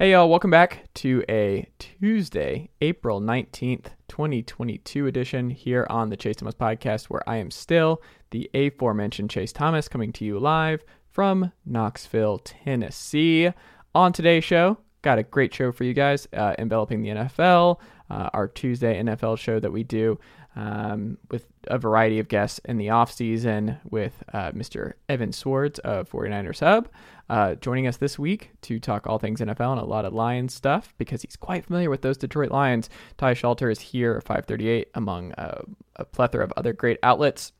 Hey, y'all, welcome back to a Tuesday, April 19th, 2022 edition here on the Chase Thomas podcast, where I am still the aforementioned Chase Thomas coming to you live from Knoxville, Tennessee. On today's show, got a great show for you guys, uh, enveloping the NFL, uh, our Tuesday NFL show that we do um, with a variety of guests in the off season with uh, Mr. Evan Sowards of 49ers Hub. Uh, joining us this week to talk all things NFL and a lot of Lions stuff because he's quite familiar with those Detroit Lions. Ty Schalter is here at 538 among uh, a plethora of other great outlets.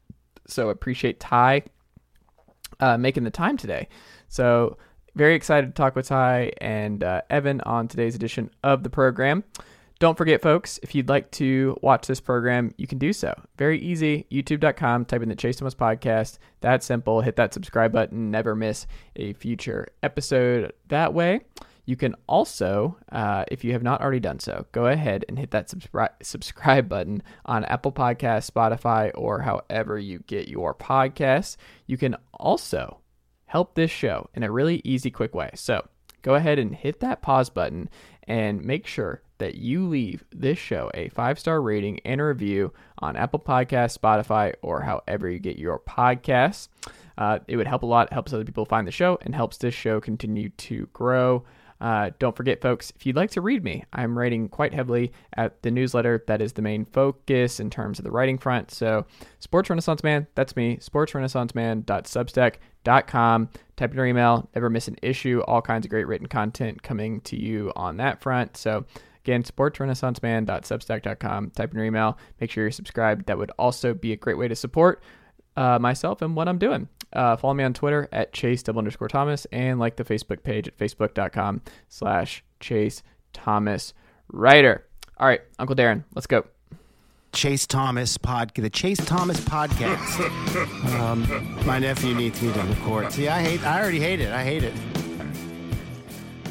So appreciate Ty uh, making the time today. So very excited to talk with Ty and uh, Evan on today's edition of the program. Don't forget, folks, if you'd like to watch this program, you can do so. Very easy. YouTube.com, type in the Chase Thomas podcast. That simple. Hit that subscribe button. Never miss a future episode that way. You can also, uh, if you have not already done so, go ahead and hit that subscribe subscribe button on Apple Podcasts, Spotify, or however you get your podcasts. You can also help this show in a really easy, quick way. So go ahead and hit that pause button and make sure that you leave this show a five star rating and a review on Apple Podcasts, Spotify, or however you get your podcasts. Uh, it would help a lot, helps other people find the show, and helps this show continue to grow. Uh, don't forget, folks, if you'd like to read me, I'm writing quite heavily at the newsletter. That is the main focus in terms of the writing front. So, Sports Renaissance Man, that's me, sportsrenaissanceman.substack.com. Type in your email, never miss an issue. All kinds of great written content coming to you on that front. So, Again, sportsrenaissanceman.substack.com. Type in your email. Make sure you're subscribed. That would also be a great way to support uh, myself and what I'm doing. Uh, follow me on Twitter at chase double underscore Thomas and like the Facebook page at facebook.com slash chase Thomas writer. All right, Uncle Darren, let's go. Chase Thomas pod, the Chase Thomas podcast. um, my nephew needs me to record. See, I hate. I already hate it. I hate it.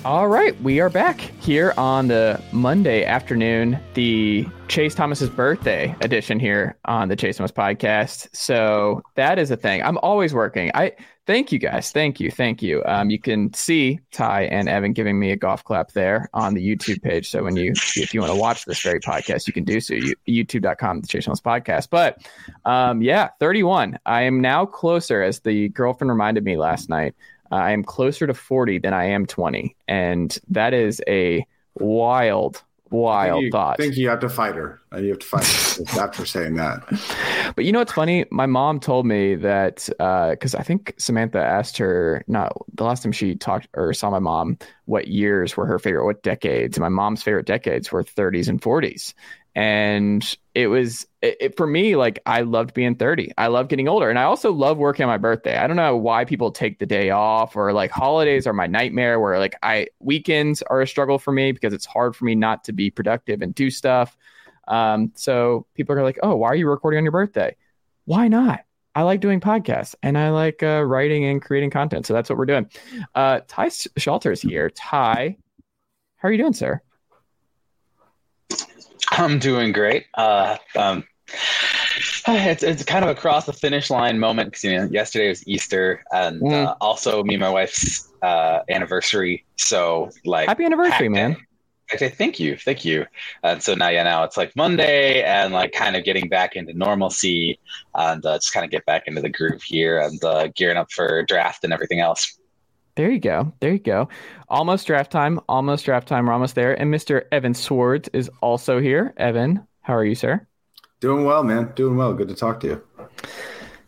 All right, we are back here on the Monday afternoon, the Chase Thomas's birthday edition here on the Chase Thomas podcast. So that is a thing. I'm always working. I thank you guys. Thank you. Thank you. Um, you can see Ty and Evan giving me a golf clap there on the YouTube page. So when you, if you want to watch this very podcast, you can do so. You, YouTube.com, the Chase Thomas podcast. But um, yeah, 31. I am now closer, as the girlfriend reminded me last night. I am closer to 40 than I am 20. And that is a wild, wild I you, thought. I think you have to fight her. You have to fight her after saying that. But you know what's funny? My mom told me that because uh, I think Samantha asked her not the last time she talked or saw my mom what years were her favorite, what decades. And my mom's favorite decades were 30s and 40s and it was it, it, for me like i loved being 30 i love getting older and i also love working on my birthday i don't know why people take the day off or like holidays are my nightmare where like i weekends are a struggle for me because it's hard for me not to be productive and do stuff um, so people are like oh why are you recording on your birthday why not I like doing podcasts and I like uh, writing and creating content. So that's what we're doing. Uh, Ty Schalter is here. Ty, how are you doing, sir? I'm doing great. Uh, um, it's it's kind of across the finish line moment because you know yesterday was Easter and mm. uh, also me and my wife's uh, anniversary. So like happy anniversary, man. Okay, thank you, thank you. And so now, yeah, now it's like Monday, and like kind of getting back into normalcy, and uh, just kind of get back into the groove here, and uh, gearing up for draft and everything else. There you go. There you go. Almost draft time. Almost draft time. We're almost there. And Mr. Evan Sowards is also here. Evan, how are you, sir? Doing well, man. Doing well. Good to talk to you.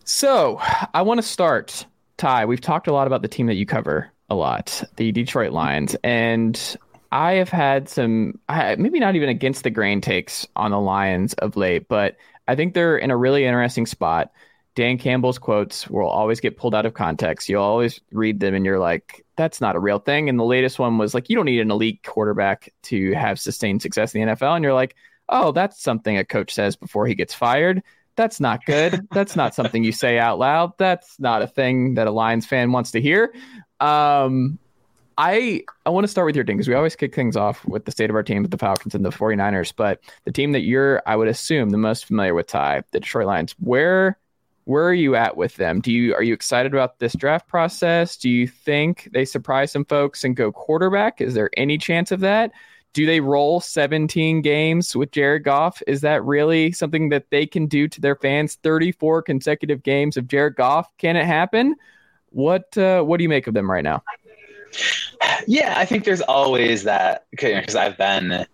So I want to start. Ty, we've talked a lot about the team that you cover a lot, the Detroit Lions. And I have had some, maybe not even against the grain takes on the Lions of late, but I think they're in a really interesting spot. Dan Campbell's quotes will always get pulled out of context. You'll always read them and you're like, that's not a real thing. And the latest one was like, you don't need an elite quarterback to have sustained success in the NFL. And you're like, oh, that's something a coach says before he gets fired. That's not good. that's not something you say out loud. That's not a thing that a Lions fan wants to hear. Um, I I want to start with your team because we always kick things off with the state of our team with the Falcons and the 49ers. But the team that you're, I would assume, the most familiar with, Ty, the Detroit Lions, where where are you at with them? Do you are you excited about this draft process? Do you think they surprise some folks and go quarterback? Is there any chance of that? Do they roll 17 games with Jared Goff? Is that really something that they can do to their fans? 34 consecutive games of Jared Goff. Can it happen? What uh, what do you make of them right now? Yeah, I think there's always that because I've been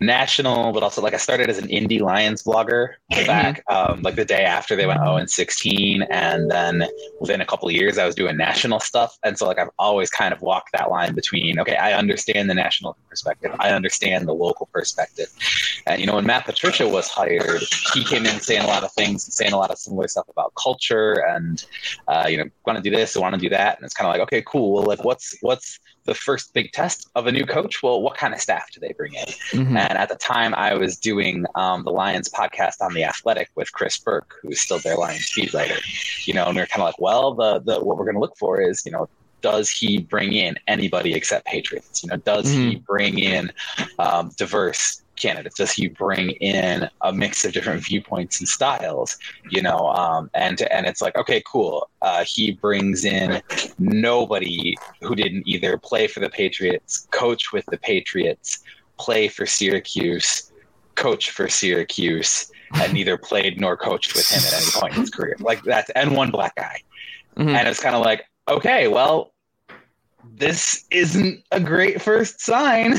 national, but also like I started as an indie Lions blogger mm-hmm. back um, like the day after they went 0 and 16, and then within a couple of years I was doing national stuff, and so like I've always kind of walked that line between okay, I understand the national perspective, I understand the local perspective, and you know when Matt Patricia was hired, he came in saying a lot of things, saying a lot of similar stuff about culture, and uh, you know want to do this, want to do that, and it's kind of like okay, cool, well like what's what's the first big test of a new coach. Well, what kind of staff do they bring in? Mm-hmm. And at the time, I was doing um, the Lions podcast on the Athletic with Chris Burke, who's still their Lions beat writer. You know, and we are kind of like, well, the the what we're going to look for is, you know, does he bring in anybody except Patriots? You know, does mm-hmm. he bring in um, diverse candidates? Does he bring in a mix of different viewpoints and styles? You know, um, and and it's like, okay, cool. Uh, he brings in nobody who didn't either play for the Patriots, coach with the Patriots, play for Syracuse, coach for Syracuse, and neither played nor coached with him at any point in his career. Like that's and one black guy. Mm-hmm. And it's kind of like, okay, well, this isn't a great first sign.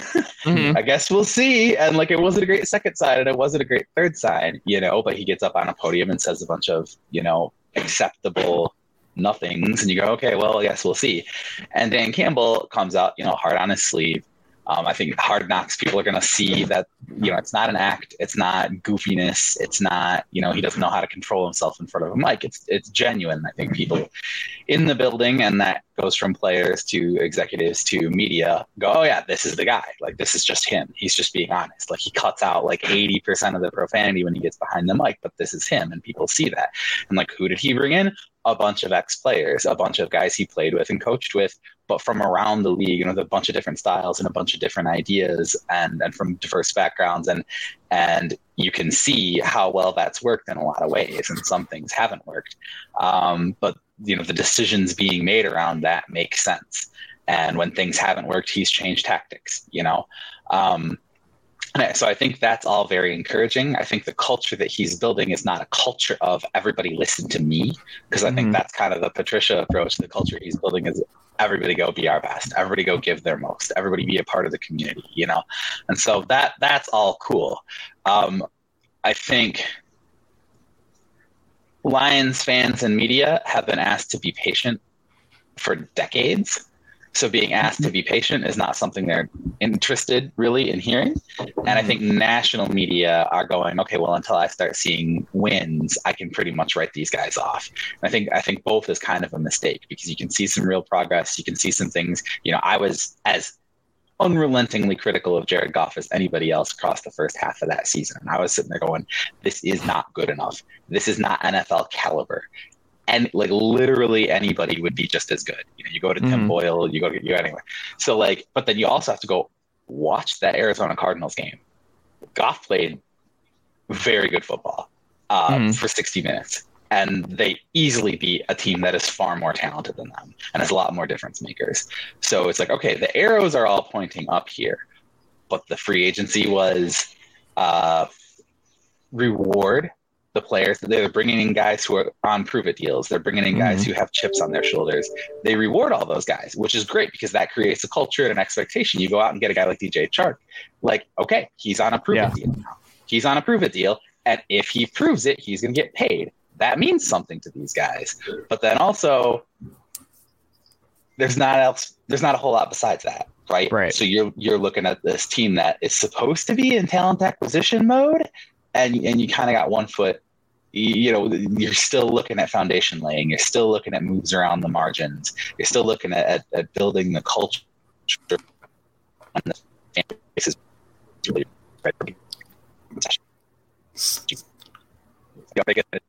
Mm-hmm. I guess we'll see. And like, it wasn't a great second sign, and it wasn't a great third sign, you know. But he gets up on a podium and says a bunch of, you know, acceptable nothings, and you go, okay, well, I guess we'll see. And Dan Campbell comes out, you know, hard on his sleeve, um, I think Hard Knocks people are going to see that you know it's not an act, it's not goofiness, it's not you know he doesn't know how to control himself in front of a mic. It's it's genuine. I think people in the building, and that goes from players to executives to media, go, oh yeah, this is the guy. Like this is just him. He's just being honest. Like he cuts out like eighty percent of the profanity when he gets behind the mic, but this is him, and people see that. And like who did he bring in? a bunch of ex players, a bunch of guys he played with and coached with, but from around the league, you know, a bunch of different styles and a bunch of different ideas and, and from diverse backgrounds. And, and you can see how well that's worked in a lot of ways. And some things haven't worked. Um, but, you know, the decisions being made around that make sense. And when things haven't worked, he's changed tactics, you know. Um, so I think that's all very encouraging. I think the culture that he's building is not a culture of everybody listen to me, because I think mm-hmm. that's kind of the Patricia approach. The culture he's building is everybody go be our best, everybody go give their most, everybody be a part of the community, you know. And so that that's all cool. Um, I think Lions fans and media have been asked to be patient for decades so being asked to be patient is not something they're interested really in hearing. And I think national media are going, okay, well, until I start seeing wins, I can pretty much write these guys off. And I think I think both is kind of a mistake because you can see some real progress. You can see some things. You know, I was as unrelentingly critical of Jared Goff as anybody else across the first half of that season. And I was sitting there going, this is not good enough. This is not NFL caliber and like literally anybody would be just as good. You know, you go to mm. Tim Boyle, you go to you anywhere. So like, but then you also have to go watch that Arizona Cardinals game. Goff played very good football uh, mm. for 60 minutes, and they easily beat a team that is far more talented than them and has a lot more difference makers. So it's like, okay, the arrows are all pointing up here, but the free agency was uh, reward the players. They're bringing in guys who are on prove it deals. They're bringing in guys mm-hmm. who have chips on their shoulders. They reward all those guys, which is great because that creates a culture and an expectation. You go out and get a guy like DJ Chark. Like, okay, he's on a prove it deal. He's on a prove it deal. And if he proves it, he's going to get paid. That means something to these guys. But then also, there's not else. There's not a whole lot besides that, right? Right. So you're you're looking at this team that is supposed to be in talent acquisition mode, and and you kind of got one foot you know you're still looking at foundation laying you're still looking at moves around the margins you're still looking at, at, at building the culture and the really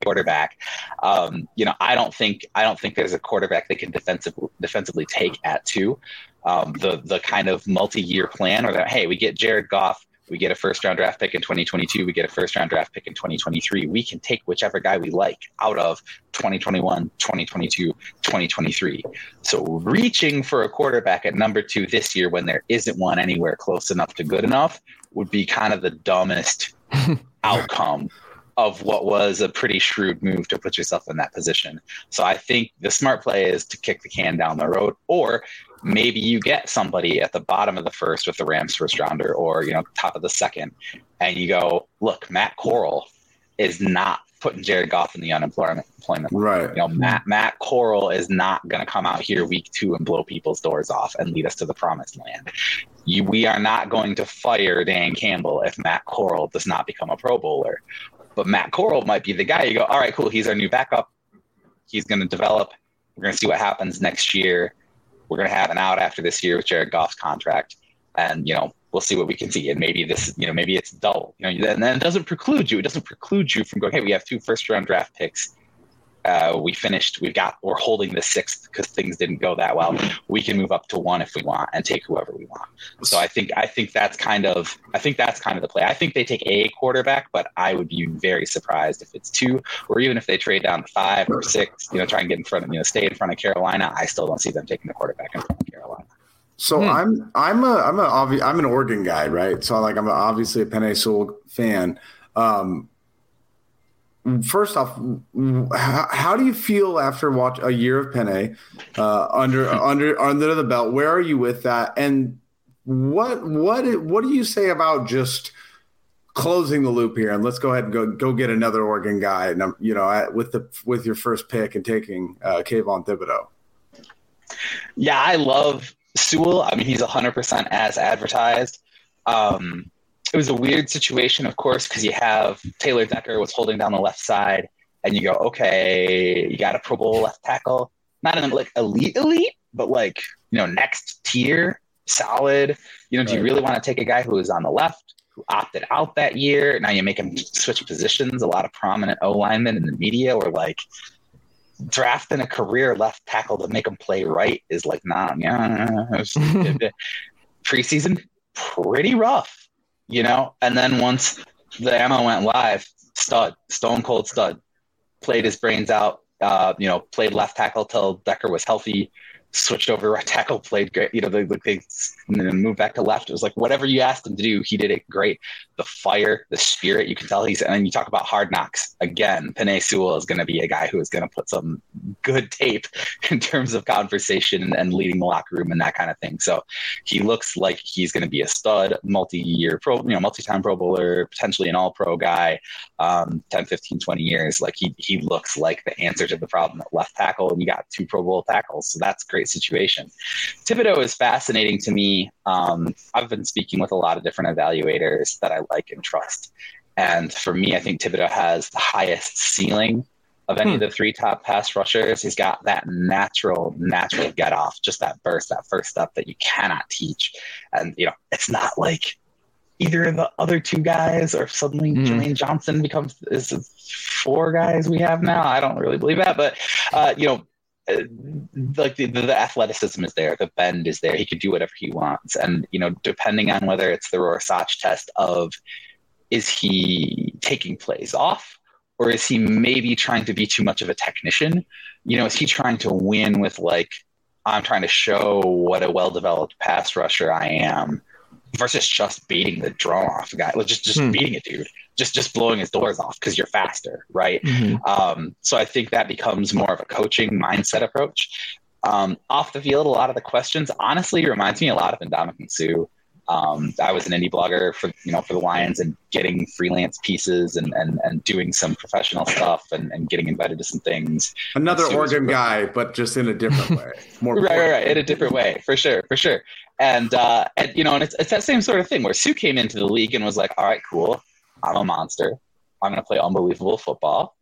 quarterback. Um, you know, I don't think I don't think there's a quarterback that can defensively defensively take at two. Um, the the kind of multi-year plan, or that hey, we get Jared Goff, We get a first round draft pick in 2022. We get a first round draft pick in 2023. We can take whichever guy we like out of 2021, 2022, 2023. So reaching for a quarterback at number two this year when there isn't one anywhere close enough to good enough would be kind of the dumbest outcome of what was a pretty shrewd move to put yourself in that position. So I think the smart play is to kick the can down the road, or maybe you get somebody at the bottom of the first with the Rams first rounder, or you know top of the second, and you go, look, Matt Corral is not putting Jared Goff in the unemployment employment. Right. You know, Matt Matt Corral is not going to come out here week two and blow people's doors off and lead us to the promised land. You, we are not going to fire Dan Campbell if Matt Corral does not become a Pro Bowler. But Matt Corral might be the guy you go, all right, cool. He's our new backup. He's going to develop. We're going to see what happens next year. We're going to have an out after this year with Jared Goff's contract, and you know we'll see what we can see. And maybe this, you know, maybe it's dull. You know, and then it doesn't preclude you. It doesn't preclude you from going, hey, we have two first round draft picks uh, we finished, we've got, we're holding the sixth because things didn't go that well. We can move up to one if we want and take whoever we want. So I think, I think that's kind of, I think that's kind of the play. I think they take a quarterback, but I would be very surprised if it's two, or even if they trade down to five or six, you know, try and get in front of, you know, stay in front of Carolina. I still don't see them taking the quarterback in front of Carolina. So hmm. I'm I'm a I'm a obvi- I'm an Oregon guy, right? So like I'm a, obviously a Penei Sewell fan. Um, first off, how, how, do you feel after watch a year of Penei uh, under under under the belt? Where are you with that? And what what what do you say about just closing the loop here? And let's go ahead and go go get another Oregon guy. And you know, with the with your first pick and taking uh, Kayvon Thibodeaux. Yeah, I love Sewell. I mean, he's hundred percent as advertised. Um, it was a weird situation, of course, because you have Taylor Decker was holding down the left side, and you go, okay, you got a Pro Bowl left tackle, not in like elite elite, but like you know next tier, solid. You know, do you really want to take a guy who is on the left, who opted out that year? Now you make him switch positions. A lot of prominent O linemen in the media were like, drafting a career left tackle to make him play right is like, nah, yeah. Preseason, pretty rough you know. And then once the ammo went live, stud, stone cold stud, played his brains out. Uh, you know, played left tackle till Decker was healthy switched over right tackle, played great. You know, they, they moved back to left. It was like whatever you asked him to do, he did it great. The fire, the spirit, you can tell he's. And then you talk about hard knocks again. Penei Sewell is going to be a guy who is going to put some good tape in terms of conversation and, and, leading the locker room and that kind of thing. So he looks like he's going to be a stud, multi-year pro, you know, multi-time Pro Bowler, potentially an All-Pro guy, um, 10, 15, 20 years. Like he he looks like the answer to the problem at left tackle, and you got two Pro Bowl tackles, so that's great great situation. Thibodeaux is fascinating to me. Um, I've been speaking with a lot of different evaluators that I like and trust. And for me, I think Thibodeaux has the highest ceiling of any hmm. of the three top pass rushers. He's got that natural, natural get off, just that burst, that first step that you cannot teach. And, you know, it's not like either of the other two guys or suddenly mm. Jermaine Johnson becomes is four guys we have now. I don't really believe that, but uh, you know, Uh, like the, the, athleticism is there, the bend is there. He could do whatever he wants, and you know, depending on whether it's the Rorschach test of is he taking plays off or is he maybe trying to be too much of a technician? You know, is he trying to win with like I'm trying to show what a well-developed pass rusher I am versus just beating the drum off the guy, like just just hmm. beating it, dude, just just blowing his doors off because you're faster, right? Mm-hmm. Um, so I think that becomes more of a coaching mindset approach. Um, off the field, a lot of the questions honestly reminds me a lot of Ndamukong Suh. Um, I was an indie blogger for you know for the Lions and getting freelance pieces and and, and doing some professional stuff and, and getting invited to some things. Another Oregon guy, but just in a different way. More right, right, right, in a different way for sure, for sure. And uh, and you know, and it's it's that same sort of thing where Suh came into the league and was like, all right, cool, I'm a monster. I'm going to play unbelievable football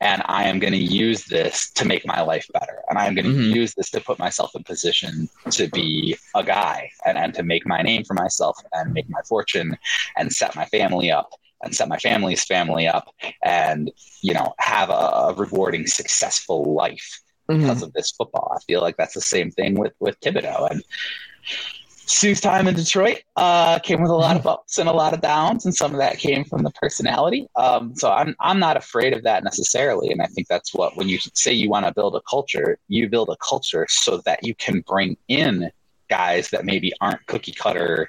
and I am going to use this to make my life better. And I'm going to mm-hmm. use this to put myself in position to be a guy and, and to make my name for myself and make my fortune and set my family up and set my family's family up and, you know, have a, a rewarding, successful life mm-hmm. because of this football. I feel like that's the same thing with, with Thibodeaux. And Suh's time in Detroit uh, came with a lot of ups and a lot of downs, and some of that came from the personality. Um, so I'm I'm not afraid of that necessarily, and I think that's what when you say you want to build a culture, you build a culture so that you can bring in guys that maybe aren't cookie cutter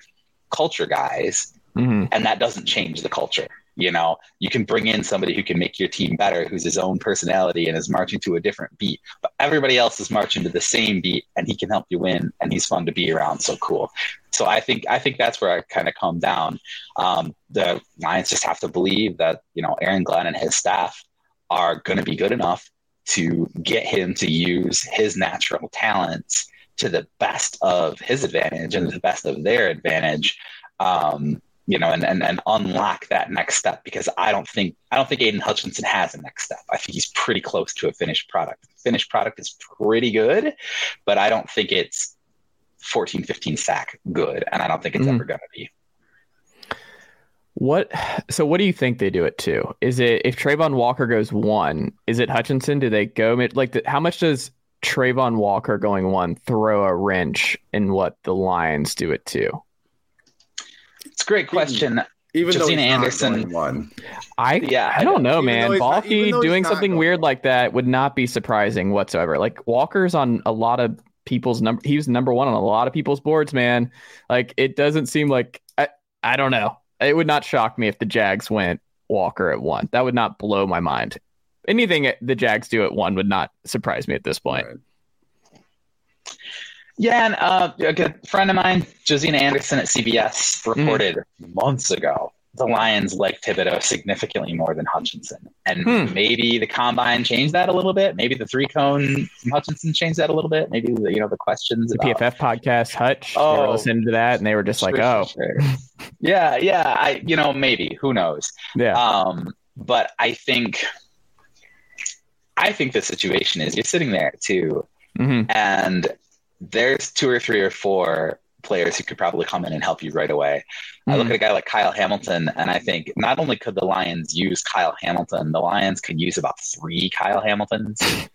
culture guys, mm-hmm. and that doesn't change the culture. You know, you can bring in somebody who can make your team better, who's his own personality and is marching to a different beat, but everybody else is marching to the same beat, and he can help you win, and he's fun to be around. So cool. So I think I think that's where I kind of come down. Um, the Lions just have to believe that you know Aaron Glenn and his staff are going to be good enough to get him to use his natural talents to the best of his advantage and the best of their advantage. Um, you know, and, and and unlock that next step because I don't think I don't think Aidan Hutchinson has a next step. I think he's pretty close to a finished product. Finished product is pretty good, but I don't think it's 14, 15 sack good, and I don't think it's mm. ever going to be. What? So, what do you think they do it to? Is it if Travon Walker goes one? Is it Hutchinson? Do they go like? The, how much does Travon Walker going one throw a wrench in what the Lions do it to? It's a great question. Even Josina Anderson one. I yeah, I don't know, man. Baalke doing something weird like that would not be surprising whatsoever. Like Walker's on a lot of people's number. He was number one on a lot of people's boards, man. Like it doesn't seem like I, I don't know. It would not shock me if the Jags went Walker at one. That would not blow my mind. Anything the Jags do at one would not surprise me at this point. Right. Yeah, and uh, a good friend of mine, Josina Anderson at CBS, mm. reported mm. months ago the Lions like Thibodeaux significantly more than Hutchinson. And hmm. maybe the combine changed that a little bit. Maybe the three cone from Hutchinson changed that a little bit. Maybe the, you know the questions. The about, PFF podcast, Hutch. Oh, they were oh. listening to that and they were just sure, like, "Oh, sure. yeah, yeah." I, you know, maybe who knows? Yeah. Um, but I think, I think the situation is you're sitting there too, mm-hmm. and there's two or three or four players who could probably come in and help you right away. Mm-hmm. I look hmm. at a guy like Kyle Hamilton, and I think not only could the Lions use Kyle Hamilton, the Lions could use about three Kyle Hamiltons.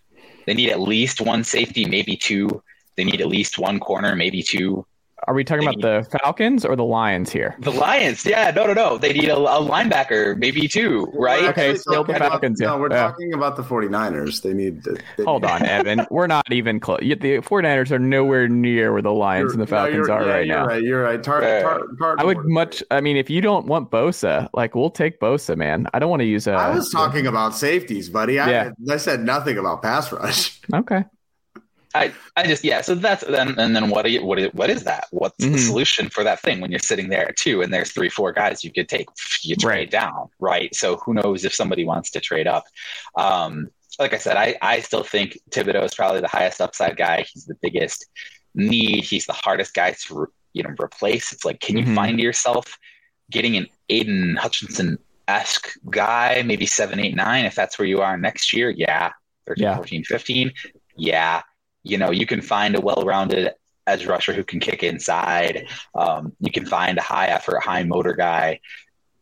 They need at least one safety, maybe two. They need at least one corner, maybe two. Are we talking about the Falcons or the Lions here? The Lions, yeah, no, no, no. They need a, a linebacker, maybe two, right? Okay, still the Falcons. About, no, we're yeah. talking about the 49ers. They need. To, they Hold need on, Evan. We're not even close. The 49ers are nowhere near where the Lions you're, and the Falcons no, are yeah, right you're now. Right, you're right. Tar, tar, tar, I would much. I mean, if you don't want Bosa, like we'll take Bosa, man. I don't want to use a. I was talking about safeties, buddy. I, yeah. I said nothing about pass rush. Okay. I, I just yeah. So that's then and then what are you, what is, what is that? What's mm-hmm. the solution for that thing when you're sitting there at two and there's three four guys you could take you trade right. down right? So who knows if somebody wants to trade up? Um, like I said, I I still think Thibodeaux is probably the highest upside guy. He's the biggest need. He's the hardest guy to you know replace. It's like can you mm-hmm. find yourself getting an Aidan Hutchinson esque guy, maybe seven, eight, nine, if that's where you are next year? Yeah. 13, yeah. 14, 15. Yeah you know, you can find a well-rounded edge rusher who can kick inside. Um, you can find a high effort, high motor guy.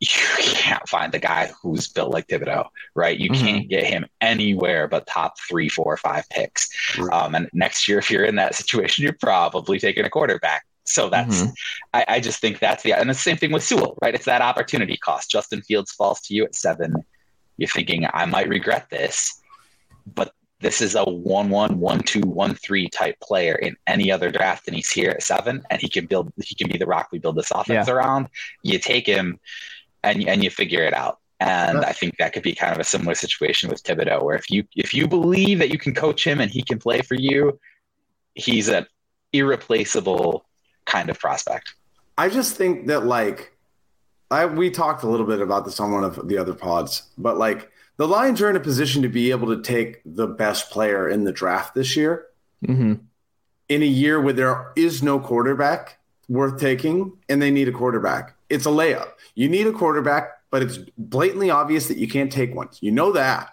You can't find the guy who's built like Thibodeaux, right? You mm-hmm. can't get him anywhere but top three, four, five picks. Right. Um, and next year, if you're in that situation, you're probably taking a quarterback. So that's, mm-hmm. I, I, just think that's the, and the same thing with Sewell, right? It's that opportunity cost. Justin Fields falls to you at seven. You're thinking, I might regret this, but this is a one one one two one three type player in any other draft, and he's here at seven, and he can build. He can be the rock we build this offense yeah. around. You take him, and and you figure it out. And I think that could be kind of a similar situation with Thibodeaux, where if you if you believe that you can coach him and he can play for you, he's an irreplaceable kind of prospect. I just think that like I we talked a little bit about this on one of the other pods, but like the Lions are in a position to be able to take the best player in the draft this year. Mm-hmm. In a year where there is no quarterback worth taking, and they need a quarterback, it's a layup. You need a quarterback, but it's blatantly obvious that you can't take one. You know that.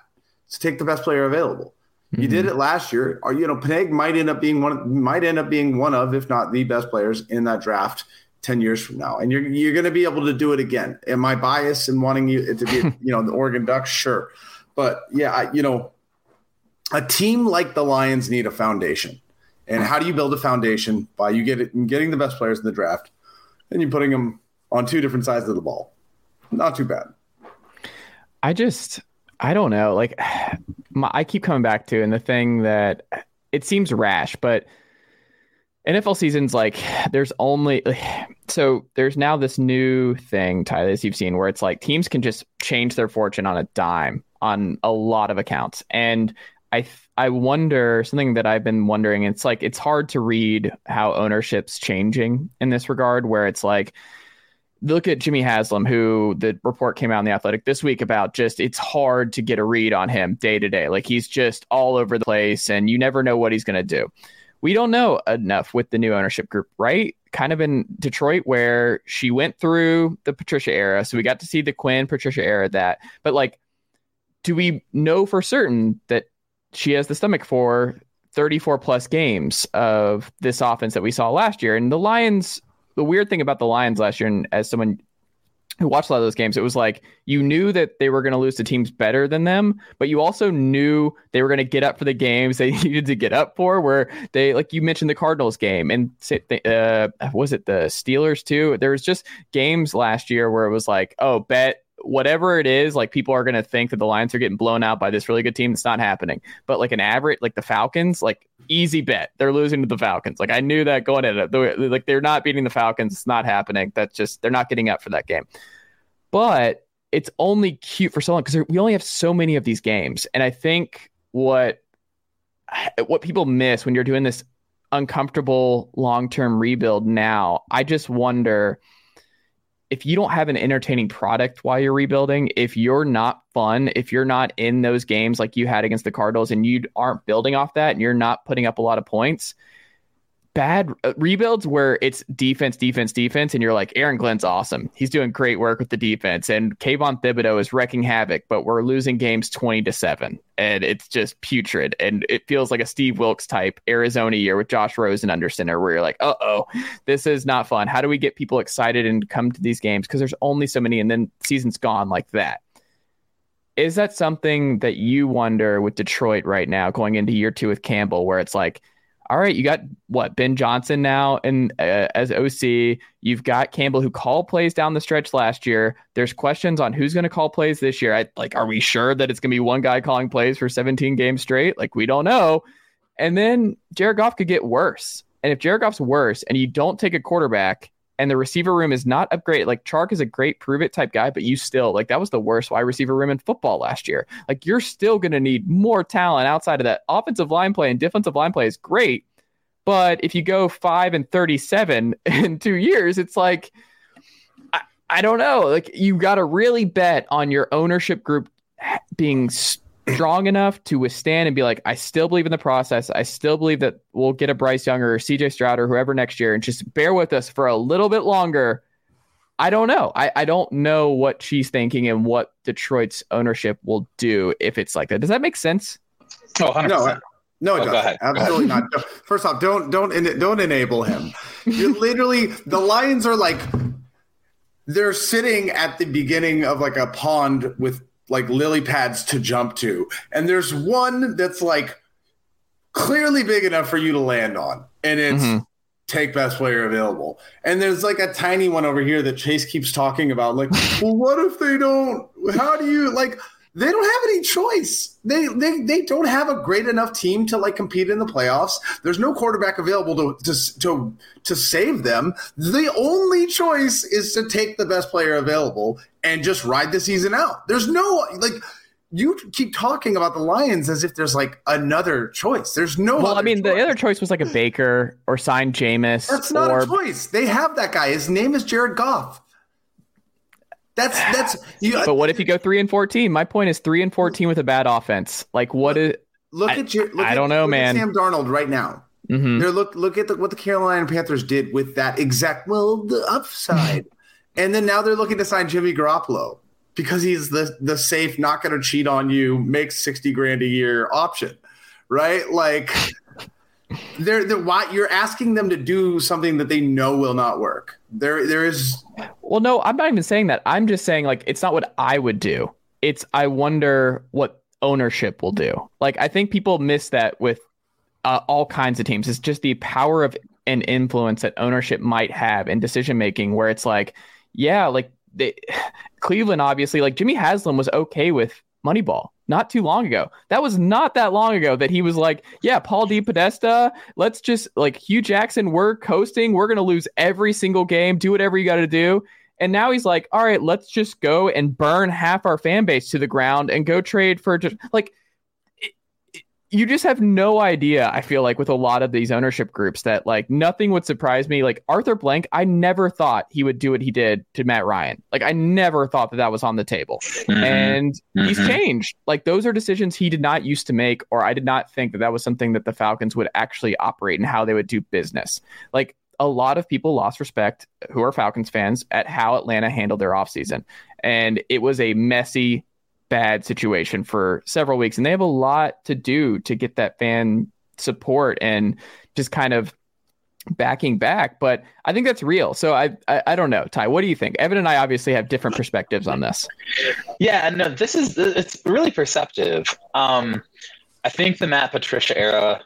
So take the best player available. Mm-hmm. You did it last year. Or you know, Peneg might end up being one might end up being one of, if not the best players in that draft 10 years from now and you're you're going to be able to do it again am i biased in wanting you to be you know the oregon ducks sure but yeah I, you know a team like the lions need a foundation And how do you build a foundation by you get it, getting the best players in the draft and you putting them on two different sides of the ball? Not too bad. I just I don't know. Like my, I keep coming back to and the thing that it seems rash, but NFL season's like there's only so there's now this new thing, Tyler, as you've seen, where it's like teams can just change their fortune on a dime on a lot of accounts. And I I wonder something that I've been wondering. It's like it's hard to read how ownership's changing in this regard, where it's like look at Jimmy Haslam, who the report came out in the Athletic this week about just it's hard to get a read on him day to day. Like he's just all over the place, and you never know what he's going to do. We don't know enough with the new ownership group, right? Kind of in Detroit, where she went through the Patricia era, so we got to see the Quinn Patricia era. That, but like, do we know for certain that she has the stomach for 34 plus games of this offense that we saw last year? And the Lions the weird thing about the Lions last year, and as someone who watched a lot of those games, it was like you knew that they were going to lose to teams better than them, but you also knew they were going to get up for the games they needed to get up for. Where they, like you mentioned, the Cardinals game, and uh, was it the Steelers too? There was just games last year where it was like, oh, bet whatever it is, like people are going to think that the Lions are getting blown out by this really good team. It's not happening. But like an average, like the Falcons, like easy bet, they're losing to the Falcons. Like I knew that going in. Like they're not beating the Falcons. It's not happening. That's just they're not getting up for that game. But it's only cute for so long because we only have so many of these games, and I think what what people miss when you're doing this uncomfortable long term rebuild now, I just wonder if you don't have an entertaining product while you're rebuilding, if you're not fun, if you're not in those games like you had against the Cardinals and you aren't building off that and you're not putting up a lot of points, bad uh, rebuilds where it's defense, defense, defense, and you're like, Aaron Glenn's awesome. He's doing great work with the defense, and Kayvon Thibodeaux is wrecking havoc, but we're losing games 20 to 7. And it's just putrid. And it feels like a Steve Wilks type Arizona year with Josh Rosen under center, where you're like, uh oh, this is not fun. How do we get people excited and come to these games? Because there's only so many, and then season's gone like that. Is that something that you wonder with Detroit right now, going into year two with Campbell, where it's like, all right, you got what Ben Johnson now and uh, as OC. You've got Campbell who called plays down the stretch last year. There's questions on who's going to call plays this year. I, like, are we sure that it's going to be one guy calling plays for 17 games straight? Like, we don't know. And then Jared Goff could get worse. And if Jared Goff's worse and you don't take a quarterback, and the receiver room is not upgraded. Like Chark is a great prove it type guy, but you still like that was the worst wide receiver room in football last year. Like you're still going to need more talent outside of that. Offensive line play and defensive line play is great, but if you go five and thirty-seven in two years, it's like I, I don't know. Like you got to really bet on your ownership group being strong enough to withstand and be like, I still believe in the process. I still believe that we'll get a Bryce Young or CJ Stroud or whoever next year and just bear with us for a little bit longer. I don't know. I, I don't know what she's thinking and what Detroit's ownership will do if it's like that. Does that make sense? Oh, 100%. No, no, it oh, doesn't. Absolutely not. First off, don't don't don't enable him. You're literally the Lions are like they're sitting at the beginning of like a pond with like lily pads to jump to. And there's one that's like clearly big enough for you to land on. And it's mm-hmm. take best player available. And there's like a tiny one over here that Chase keeps talking about. Like, well, what if they don't? How do you like? They don't have any choice. They, they they don't have a great enough team to like compete in the playoffs. There's no quarterback available to to to, to save them. The only choice is to take the best player available and just ride the season out. There's no like you keep talking about the Lions as if there's like another choice. There's no. Well, I mean, choice. the other choice was like a Baker or sign Jameis. That's not or... a choice. They have that guy. His name is Jared Goff. That's that's. You, but what if you go three and fourteen? My point is three and fourteen with a bad offense. Like what look, is? Look I, at you. I don't know, man. Sam Darnold right now. Mm-hmm. There, look look at the, what the Carolina Panthers did with that exact well the upside, and then now they're looking to sign Jimmy Garoppolo because he's the the safe, not going to cheat on you, makes sixty grand a year option, right? Like they're, why you're asking them to do something that they know will not work. There there is. Well, no, I'm not even saying that. I'm just saying like it's not what I would do. It's I wonder what ownership will do. Like I think people miss that with uh, all kinds of teams. It's just the power of an influence that ownership might have in decision making, where it's like, yeah, like they, Cleveland, obviously, like Jimmy Haslam was okay with Moneyball not too long ago. That was not that long ago that he was like, yeah, Paul DePodesta, let's just like Hue Jackson, we're coasting. We're going to lose every single game. Do whatever you got to do. And now he's like, all right, let's just go and burn half our fan base to the ground and go trade for just like you just have no idea i feel like with a lot of these ownership groups that like nothing would surprise me. Like arthur blank i never thought he would do what he did to matt ryan. Like i never thought that that was on the table. Mm-hmm. and mm-hmm. he's changed. Like those are decisions he did not used to make or i did not think that that was something that the falcons would actually operate and how they would do business. Like a lot of people lost respect who are falcons fans at how atlanta handled their offseason. And it was a messy bad situation for several weeks, and they have a lot to do to get that fan support and just kind of backing back. But I think that's real. So I, I, I don't know, Ty. What do you think? Evan and I obviously have different perspectives on this. Yeah, no, this is it's really perceptive. Um, I think the Matt Patricia era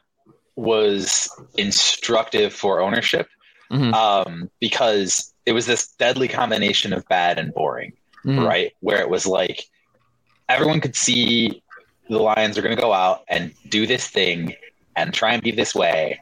was instructive for ownership mm-hmm. um, because it was this deadly combination of bad and boring, mm-hmm. right? Where it was like everyone could see the Lions are going to go out and do this thing and try and be this way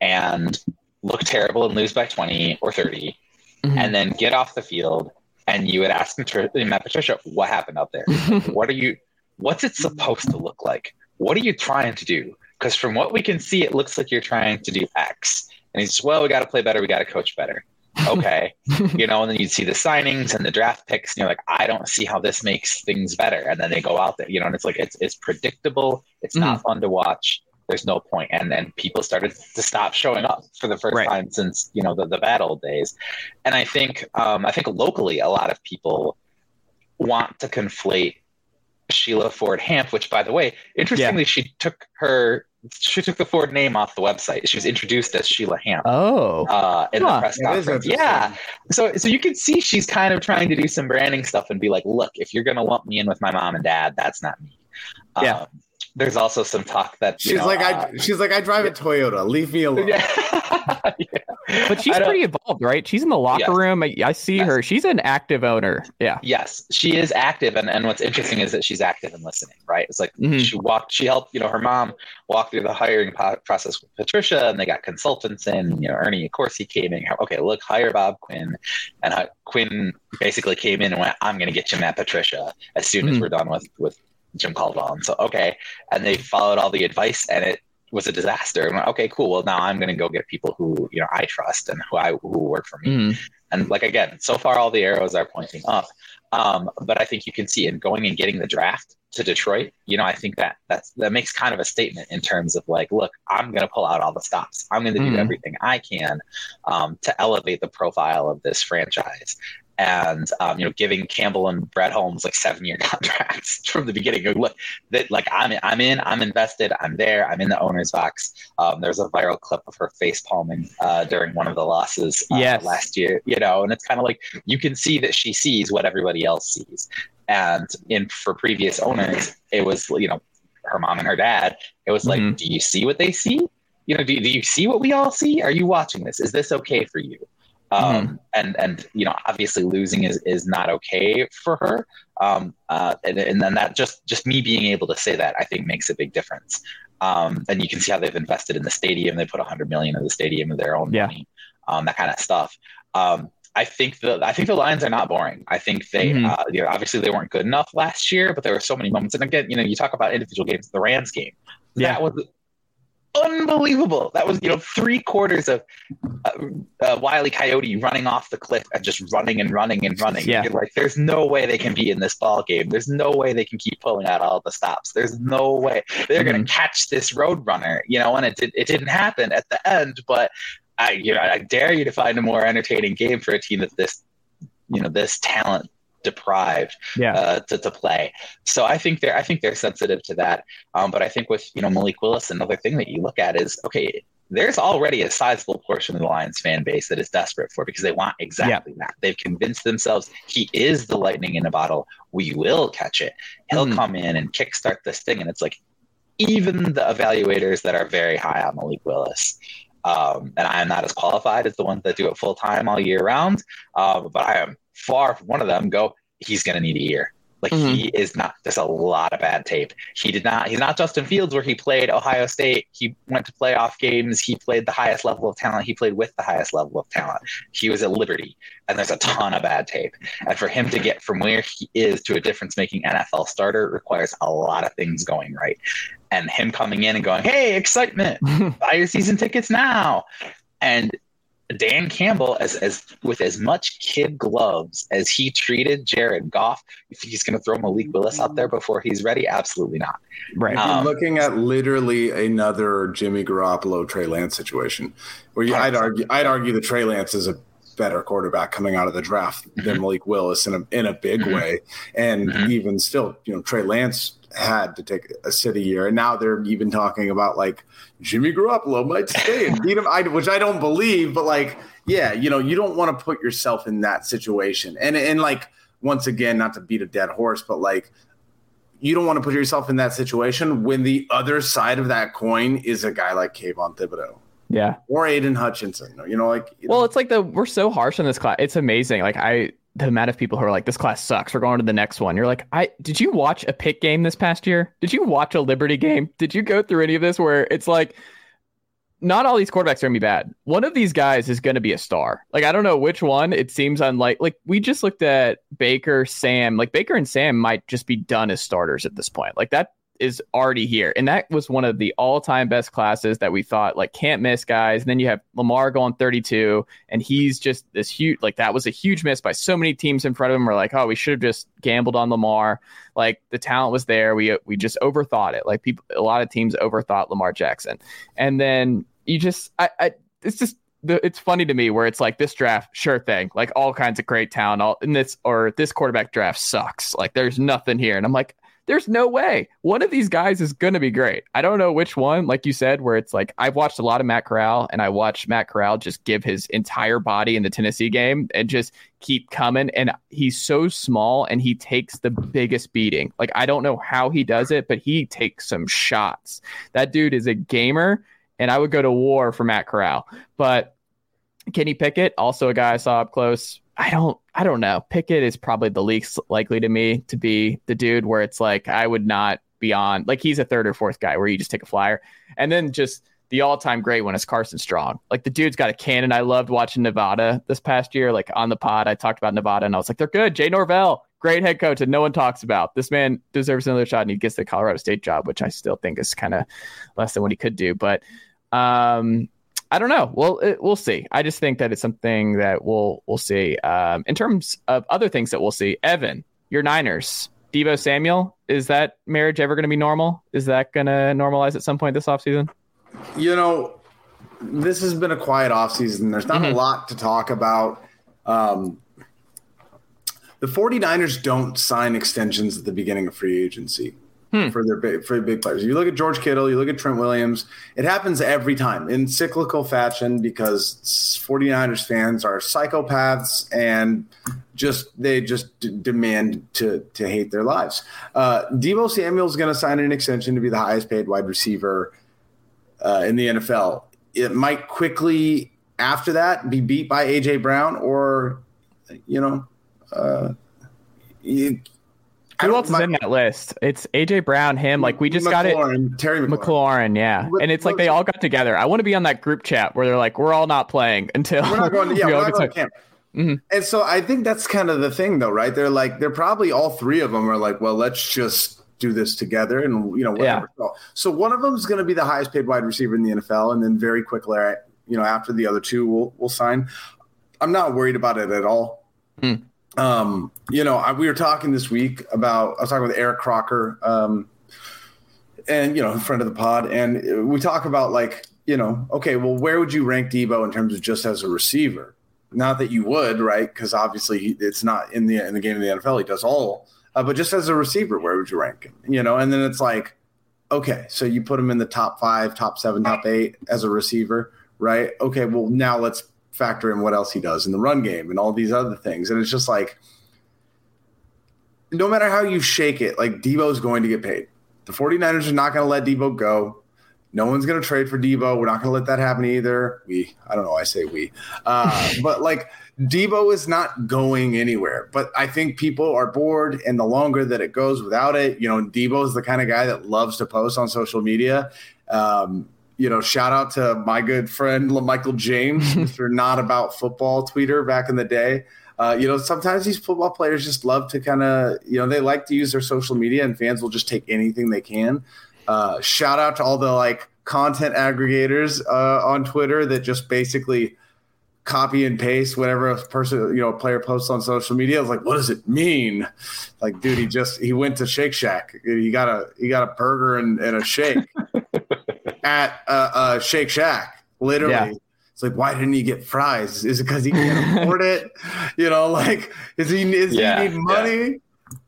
and look terrible and lose by 20 or 30 mm-hmm. and then get off the field and you would ask Matt Patricia, what happened out there? what are you, what's it supposed to look like? What are you trying to do? Because from what we can see, it looks like you're trying to do X. And he's, well, we got to play better. We got to coach better okay. You know and then you'd see the signings and the draft picks and you're like i don't see how this makes things better. And then they go out there you know and it's like it's, it's predictable. It's mm. not fun to watch. There's no point. And then people started to stop showing up for the first right. time since you know the, the bad old days. And i think um, i think locally a lot of people want to conflate sheila ford hamp which by the way interestingly yeah. she took her she took the Ford name off the website. She was introduced as Sheila Hamp. Oh, uh, in huh. the press conference. Yeah, so so you can see she's kind of trying to do some branding stuff and be like, look, if you're gonna lump me in with my mom and dad, that's not me. Yeah. Um, there's also some talk that she's know, like, uh, I she's like, I drive a Toyota. Leave me alone. Yeah. yeah. But she's pretty involved, right? She's in the locker yes. room. I, I see yes. her. She's an active owner. Yeah. Yes, she is active, and and what's interesting is that she's active and listening. Right? It's like mm-hmm. she walked. She helped. You know, her mom walked through the hiring process with Patricia, and they got consultants in. You know, Ernie, of course, he came in. Okay, look, hire Bob Quinn, and Quinn basically came in and went, "I'm going to get you Matt Patricia as soon mm-hmm. as we're done with with Jim Caldwell. And so, okay. And they followed all the advice and it was a disaster. And went, okay, cool. Well, now I'm going to go get people who, you know, I trust and who I, who work for me. Mm. And like, again, so far, all the arrows are pointing up. Um, but I think you can see in going and getting the draft to Detroit, you know, I think that that's, that makes kind of a statement in terms of like, look, I'm going to pull out all the stops. I'm going to do mm. everything I can um, to elevate the profile of this franchise and um, you know giving Campbell and Brad Holmes like seven year contracts from the beginning. Look, that like I'm in, I'm in, I'm invested, I'm there, I'm in the owner's box. Um, there's a viral clip of her face palming uh, during one of the losses uh, yes. last year, you know, and it's kind of like you can see that she sees what everybody else sees. And in for previous owners, it was you know her mom and her dad. It was like, mm-hmm. do you see what they see? You know, do, do you see what we all see? Are you watching this? Is this okay for you? Um, mm and and you know obviously losing is is not okay for her um, uh, and, and then that just just me being able to say that I think makes a big difference um, and you can see how they've invested in the stadium they put 100 million in the stadium of their own yeah. money um, that kind of stuff um, I think the I think the Lions are not boring. I think they, mm uh, you know, obviously they weren't good enough last year, but there were so many moments. And again, you know, you talk about individual games. The Rams game, yeah. that was unbelievable. That was, you know, three quarters of uh, uh, Wiley Coyote running off the cliff and just running and running and running. Yeah. You're like, there's no way they can be in this ball game. There's no way they can keep pulling out all the stops. There's no way they're mm-hmm. going to catch this road runner, you know, and it, did, it didn't happen at the end, but I, you know, I dare you to find a more entertaining game for a team that this, you know, this talent deprived yeah. uh, to, to play. So I think they're I think they're sensitive to that. Um, but I think with you know Malik Willis, another thing that you look at is okay. There's already a sizable portion of the Lions fan base that is desperate for because they want exactly yeah. that. They've convinced themselves he is the lightning in a bottle. We will catch it. He'll mm. come in and kickstart this thing, and it's like even the evaluators that are very high on Malik Willis. Um, and I am not as qualified as the ones that do it full time all year round. Um, but I am far from one of them. Go, he's going to need a year. Like mm-hmm. he is not. There's a lot of bad tape. He did not. He's not Justin Fields, where he played Ohio State. He went to playoff games. He played the highest level of talent. He played with the highest level of talent. He was at Liberty, and there's a ton of bad tape. And for him to get from where he is to a difference-making NFL starter requires a lot of things going right. And him coming in and going, "Hey, excitement! Buy your season tickets now!" and Dan Campbell, as as with as much kid gloves as he treated Jared Goff, if he's going to throw Malik Willis out there before he's ready, absolutely not. Right. Um, looking at literally another Jimmy Garoppolo Trey Lance situation, where you, I'd argue I'd argue that Trey Lance is a better quarterback coming out of the draft mm-hmm. than Malik Willis in a in a big mm-hmm. way, and mm-hmm. even still, you know, Trey Lance had to take a city year, and now they're even talking about like Jimmy Garoppolo might stay and beat him, I, which I don't believe, but like, yeah, you know, you don't want to put yourself in that situation, and and like once again, not to beat a dead horse, but like you don't want to put yourself in that situation when the other side of that coin is a guy like Kayvon Thibodeaux. Yeah. Or Aidan Hutchinson. You know, like you Well, know. it's like the we're so harsh on this class. It's amazing. Like I the amount of people who are like, this class sucks. We're going to the next one. You're like, I did you watch a Pitt game this past year? Did you watch a Liberty game? Did you go through any of this where it's like, not all these quarterbacks are gonna be bad. One of these guys is gonna be a star. Like I don't know which one. It seems unlike. Like we just looked at Baker, Sam. Like Baker and Sam might just be done as starters at this point. Like that is already here. And that was one of the all time best classes that we thought like can't miss guys. And then you have Lamar going 32, and he's just this huge, like that was a huge miss by so many teams in front of him. We're like, oh, we should have just gambled on Lamar. Like the talent was there. We, we just overthought it. Like people, a lot of teams overthought Lamar Jackson. And then you just, I, I it's just, it's funny to me where it's like this draft, sure thing, like all kinds of great talent, all in this or this quarterback draft sucks. Like there's nothing here, and I'm like, there's no way one of these guys is going to be great. I don't know which one, like you said, where it's like I've watched a lot of Matt Corral and I watched Matt Corral just give his entire body in the Tennessee game and just keep coming. And he's so small and he takes the biggest beating. Like, I don't know how he does it, but he takes some shots. That dude is a gamer, and I would go to war for Matt Corral. But Kenny Pickett, also a guy I saw up close, I don't I don't know. Pickett is probably the least likely to me to be the dude where it's like I would not be on like he's a third or fourth guy where you just take a flyer. And then just the all-time great one is Carson Strong. Like the dude's got a cannon. I loved watching Nevada this past year. Like on the pod, I talked about Nevada and I was like, they're good. Jay Norvell, great head coach, and no one talks about. This man deserves another shot, and he gets the Colorado State job, which I still think is kind of less than what he could do. But um, I don't know. Well, it, we'll see. I just think that it's something that we'll we'll see. Um, in terms of other things that we'll see, Evan, your Niners, Deebo Samuel, is that marriage ever going to be normal? Is that going to normalize at some point this offseason? You know, this has been a quiet offseason. There's not mm-hmm. a lot to talk about. Um, the 49ers don't sign extensions at the beginning of free agency hmm. for their big for big players. You look at George Kittle, you look at Trent Williams. It happens every time in cyclical fashion because 49ers fans are psychopaths and just they just d- demand to to hate their lives. Uh, Samuel is going to sign an extension to be the highest paid wide receiver uh, in the NFL. It might quickly after that be beat by AJ Brown or you know. Uh, you, who else is in that list? It's AJ Brown, him. Like we just McLaurin, got it. Terry McLaurin. McLaurin, yeah. And it's like they all got together. I want to be on that group chat where they're like, we're all not playing until we're not going. To, yeah, we we're not going to camp. Mm-hmm. And so I think that's kind of the thing, though, right? They're like, they're probably all three of them are like, well, let's just do this together, and you know, whatever. Yeah. So one of them is going to be the highest paid wide receiver in the NFL, and then very quickly, you know, after the other two, we'll we'll sign. I'm not worried about it at all. Mm um, you know, I, we were talking this week about I was talking with Eric Crocker, um, and you know, friend of the pod, and we talk about like, you know, okay, well, where would you rank Deebo in terms of just as a receiver? Not that you would, right? Because obviously it's not in the in the game of the NFL. He does all, uh, but just as a receiver, where would you rank him? You know, and then it's like, okay, so you put him in the top five, top seven, top eight as a receiver, right? Okay, well now let's factor in what else he does in the run game and all these other things. And it's just like, no matter how you shake it, like Deebo's going to get paid. The 49ers are not going to let Deebo go. No one's going to trade for Deebo. We're not going to let that happen either. We, I don't know. I say we, uh, but like Deebo is not going anywhere. But I think people are bored, and the longer that it goes without it, you know, Deebo is the kind of guy that loves to post on social media. Um, you know, shout out to my good friend Michael James, Mr. Not About Football tweeter back in the day. Uh, you know, sometimes these football players just love to kind of, you know, they like to use their social media, and fans will just take anything they can. Uh, shout out to all the like content aggregators uh, on Twitter that just basically copy and paste whatever a person, you know, a player posts on social media. I was like, what does it mean? Like, dude, he just he went to Shake Shack. He got a he got a burger and, and a shake at uh, uh, Shake Shack. Literally, yeah. it's like, why didn't he get fries? Is it because he can't afford it? You know, like, is he is yeah, he need money? Yeah.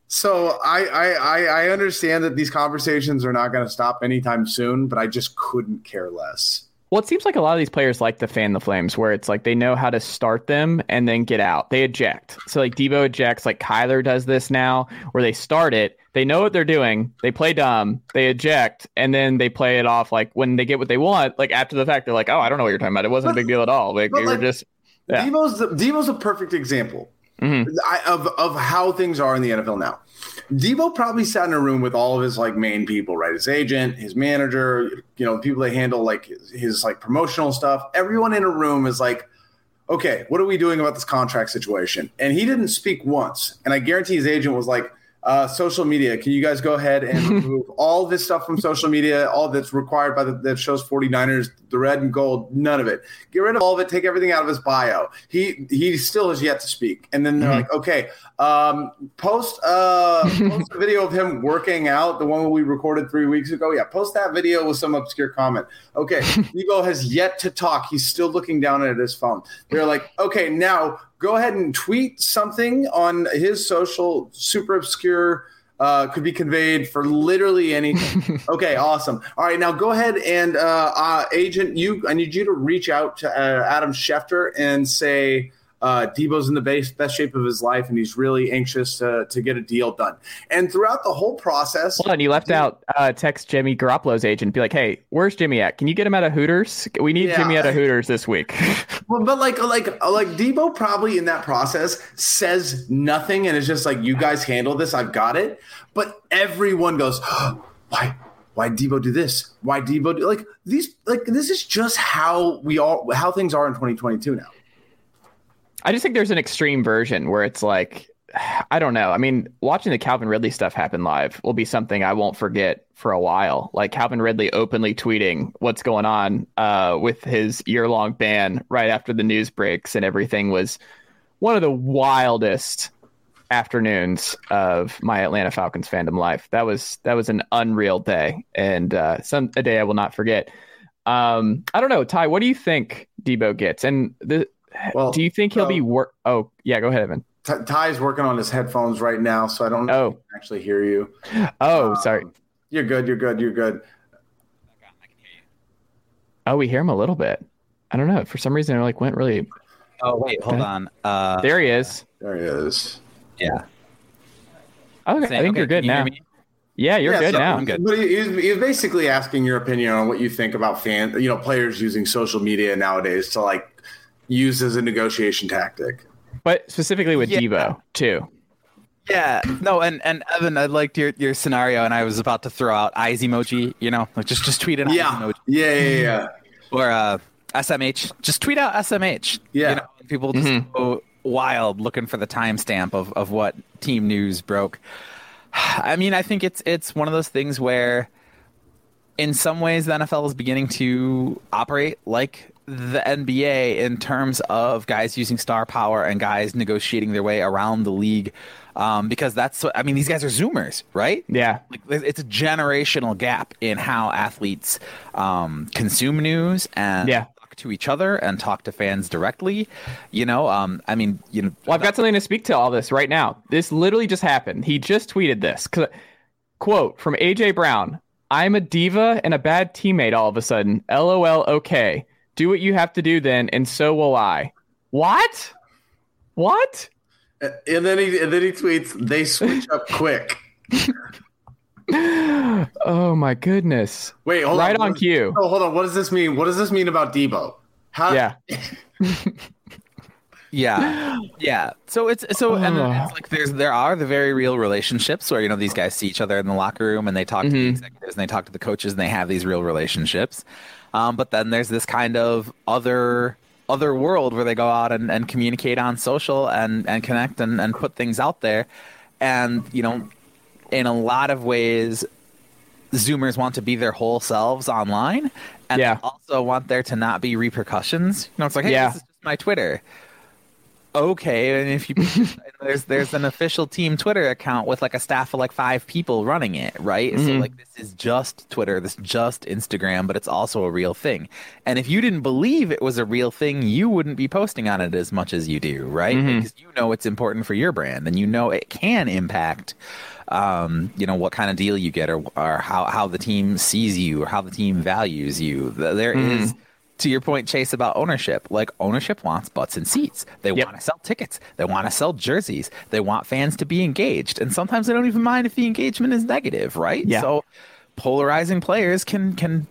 So I, I I understand that these conversations are not going to stop anytime soon, but I just couldn't care less. Well, it seems like a lot of these players like to fan the flames, where it's like they know how to start them and then get out. They eject. So like Deebo ejects, like Kyler does this now, where they start it, they know what they're doing, they play dumb, they eject, and then they play it off like when they get what they want. Like after the fact, they're like, "Oh, I don't know what you're talking about. It wasn't but, a big deal at all. Like they like, were just." Yeah. Deebo's the, a perfect example mm-hmm. of of how things are in the NFL now. Deebo probably sat in a room with all of his like main people, right? His agent, his manager, you know, people that handle like his, his like promotional stuff. Everyone in a room is like, okay, what are we doing about this contract situation? And he didn't speak once. And I guarantee his agent was like, uh, social media. Can you guys go ahead and remove all this stuff from social media, all that's required by the that shows 49ers, the red and gold, none of it. Get rid of all of it, take everything out of his bio. He he still has yet to speak. And then they're mm-hmm. like, okay, um, post uh post a video of him working out, the one we recorded three weeks ago. Yeah, post that video with some obscure comment. Okay, Deebo has yet to talk. He's still looking down at his phone. They're like, okay, now go ahead and tweet something on his social, super obscure. Uh, could be conveyed for literally anything. okay, awesome. All right, now go ahead and uh, uh, agent, you. I need you to reach out to uh, Adam Schefter and say, uh, Deebo's in the best, best shape of his life, and he's really anxious to, to get a deal done. And throughout the whole process, hold on, you left out uh, text Jimmy Garoppolo's agent, be like, "Hey, where's Jimmy at? Can you get him out of Hooters? We need yeah. Jimmy out of Hooters this week." well, but like, like, like Deebo probably in that process says nothing, and it's just like, "You guys handle this. I've got it." But everyone goes, oh, "Why?" Why Deebo do this? Why Deebo do like these? Like this is just how we all how things are in 2022 now. I just think there's an extreme version where it's like, I don't know. I mean, watching the Calvin Ridley stuff happen live will be something I won't forget for a while. Like Calvin Ridley openly tweeting what's going on uh, with his year long ban right after the news breaks and everything was one of the wildest afternoons of my Atlanta Falcons fandom life. That was that was an unreal day and uh, some a day I will not forget. Um, I don't know, Ty. What do you think Deebo gets? And the well, do you think he'll be work? Oh, yeah. Go ahead, Evan. T- Ty's working on his headphones right now, so I don't oh. actually hear you. Oh, um, sorry. You're good. You're good. You're good. Oh, we hear him a little bit. I don't know. For some reason, it like went really. Oh wait, hold on. Uh, there he is. There he is. Yeah. Okay, I think okay, you're good now. Yeah, you're yeah, good so, now. I'm good. But he's, he's basically asking your opinion on what you think about fan, you know, players using social media nowadays to like used as a negotiation tactic. But specifically with yeah. Deebo too. Yeah, no, and and Evan, I liked your your scenario, and I was about to throw out eyes emoji. You know, like just just tweet an yeah. emoji. Yeah, yeah, yeah. or uh, SMH. Just tweet out SMH. Yeah. You know, people just mm-hmm. go wild looking for the timestamp of of what team news broke. I mean, I think it's it's one of those things where, in some ways, the NFL is beginning to operate like the NBA in terms of guys using star power and guys negotiating their way around the league. Um, because that's what I mean. These guys are Zoomers, right? Yeah, like, it's a generational gap in how athletes um, consume news and yeah. talk to each other and talk to fans directly. You know, um, I mean, you know. Well, I've got something to speak to all this right now. This literally just happened. He just tweeted this quote from AJ Brown. I'm a diva and a bad teammate all of a sudden. LOL. Okay. Do what you have to do then, and so will I. What? What? And then he and then he tweets, they switch up quick. oh my goodness! Wait, hold right on. on cue. Oh, hold on. What does this mean? What does this mean about Deebo? How? Yeah. Yeah, yeah. So it's so and it's like there's there are the very real relationships where you know these guys see each other in the locker room and they talk to the Mhm. executives and they talk to the coaches and they have these real relationships. Um, but then there's this kind of other other world where they go out and, and communicate on social and and connect and, and put things out there. And you know, in a lot of ways, Zoomers want to be their whole selves online, and Yeah. they also want there to not be repercussions. You know, it's like, hey, Yeah. this is just my Twitter. Okay, and if you there's there's an official team Twitter account with like a staff of like five people running it, right? So Mhm. like this is just Twitter, this is just Instagram, but it's also a real thing. And if you didn't believe it was a real thing, you wouldn't be posting on it as much as you do, right? Mhm. Because you know it's important for your brand, and you know it can impact um, you know what kind of deal you get or, or how, how the team sees you or how the team values you Th- There is, to your point chase about ownership like ownership wants butts and seats they Yep. want to sell tickets they want to sell jerseys they want fans to be engaged and sometimes they don't even mind if the engagement is negative right Yeah. so polarizing players can can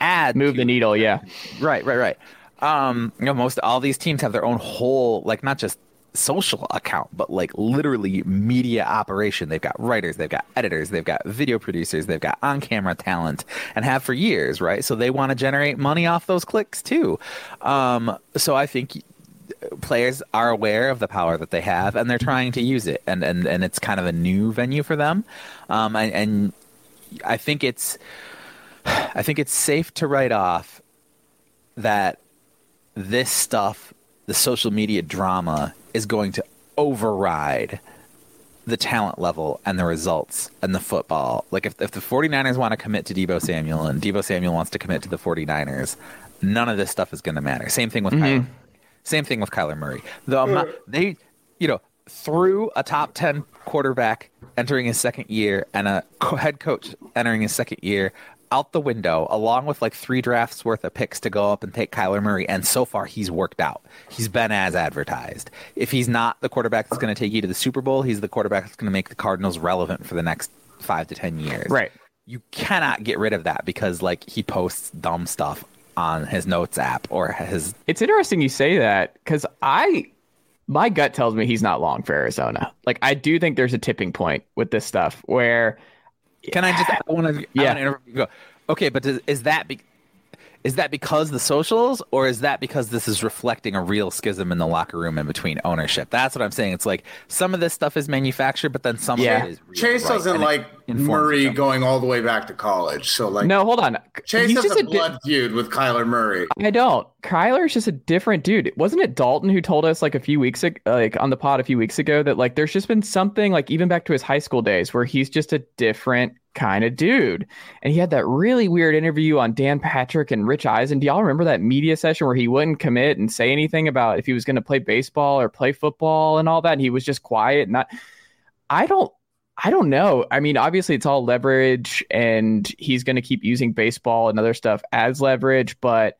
add Move to- the needle. Yeah. Right, right, right. Um, you know, most all these teams have their own whole, like not just social account, but like literally media operation. They've got writers, they've got editors, they've got video producers, they've got on-camera talent, and have for years, right? So they want to generate money off those clicks too. Um, so I think players are aware of the power that they have, and they're trying to use it, and and and it's kind of a new venue for them. Um, and, and I think it's. I think it's safe to write off that this stuff, the social media drama, is going to override the talent level and the results and the football. Like if, if the 49ers want to commit to Deebo Samuel and Deebo Samuel wants to commit to the 49ers, none of this stuff is going to matter. Same thing with mm-hmm. Kyler. Same thing with Kyler Murray. The amount, they, you know, through a top 10 quarterback entering his second year and a co- head coach entering his second year out the window, along with like three drafts worth of picks to go up and take Kyler Murray. And so far, he's worked out. He's been as advertised. If he's not the quarterback that's going to take you to the Super Bowl, he's the quarterback that's going to make the Cardinals relevant for the next five to 10 years. Right. You cannot get rid of that because like he posts dumb stuff on his notes app or his It's interesting you say that because I, my gut tells me he's not long for Arizona. Like I do think there's a tipping point with this stuff where, Can I just? I want to. Yeah. Go. Okay, but does, is that be, is that because the socials, or is that because this is reflecting a real schism in the locker room and between ownership? That's what I'm saying. It's like some of this stuff is manufactured, but then some Yeah. of it is real, Chase right? doesn't And like informs Murray each going all the way back to college. So like no, hold on. Chase he's has just a a di- blood feud with Kyler Murray. I don't. Kyler's just a different dude. Wasn't it Dalton who told us like a few weeks ago, like on the pod a few weeks ago, that like there's just been something like even back to his high school days where he's just a different kind of dude. And he had that really weird interview on Dan Patrick and Rich Eisen. Do y'all remember that media session where he wouldn't commit and say anything about if he was going to play baseball or play football and all that? And he was just quiet. Not. I don't. I don't know. I mean, obviously it's all leverage and he's going to keep using baseball and other stuff as leverage, but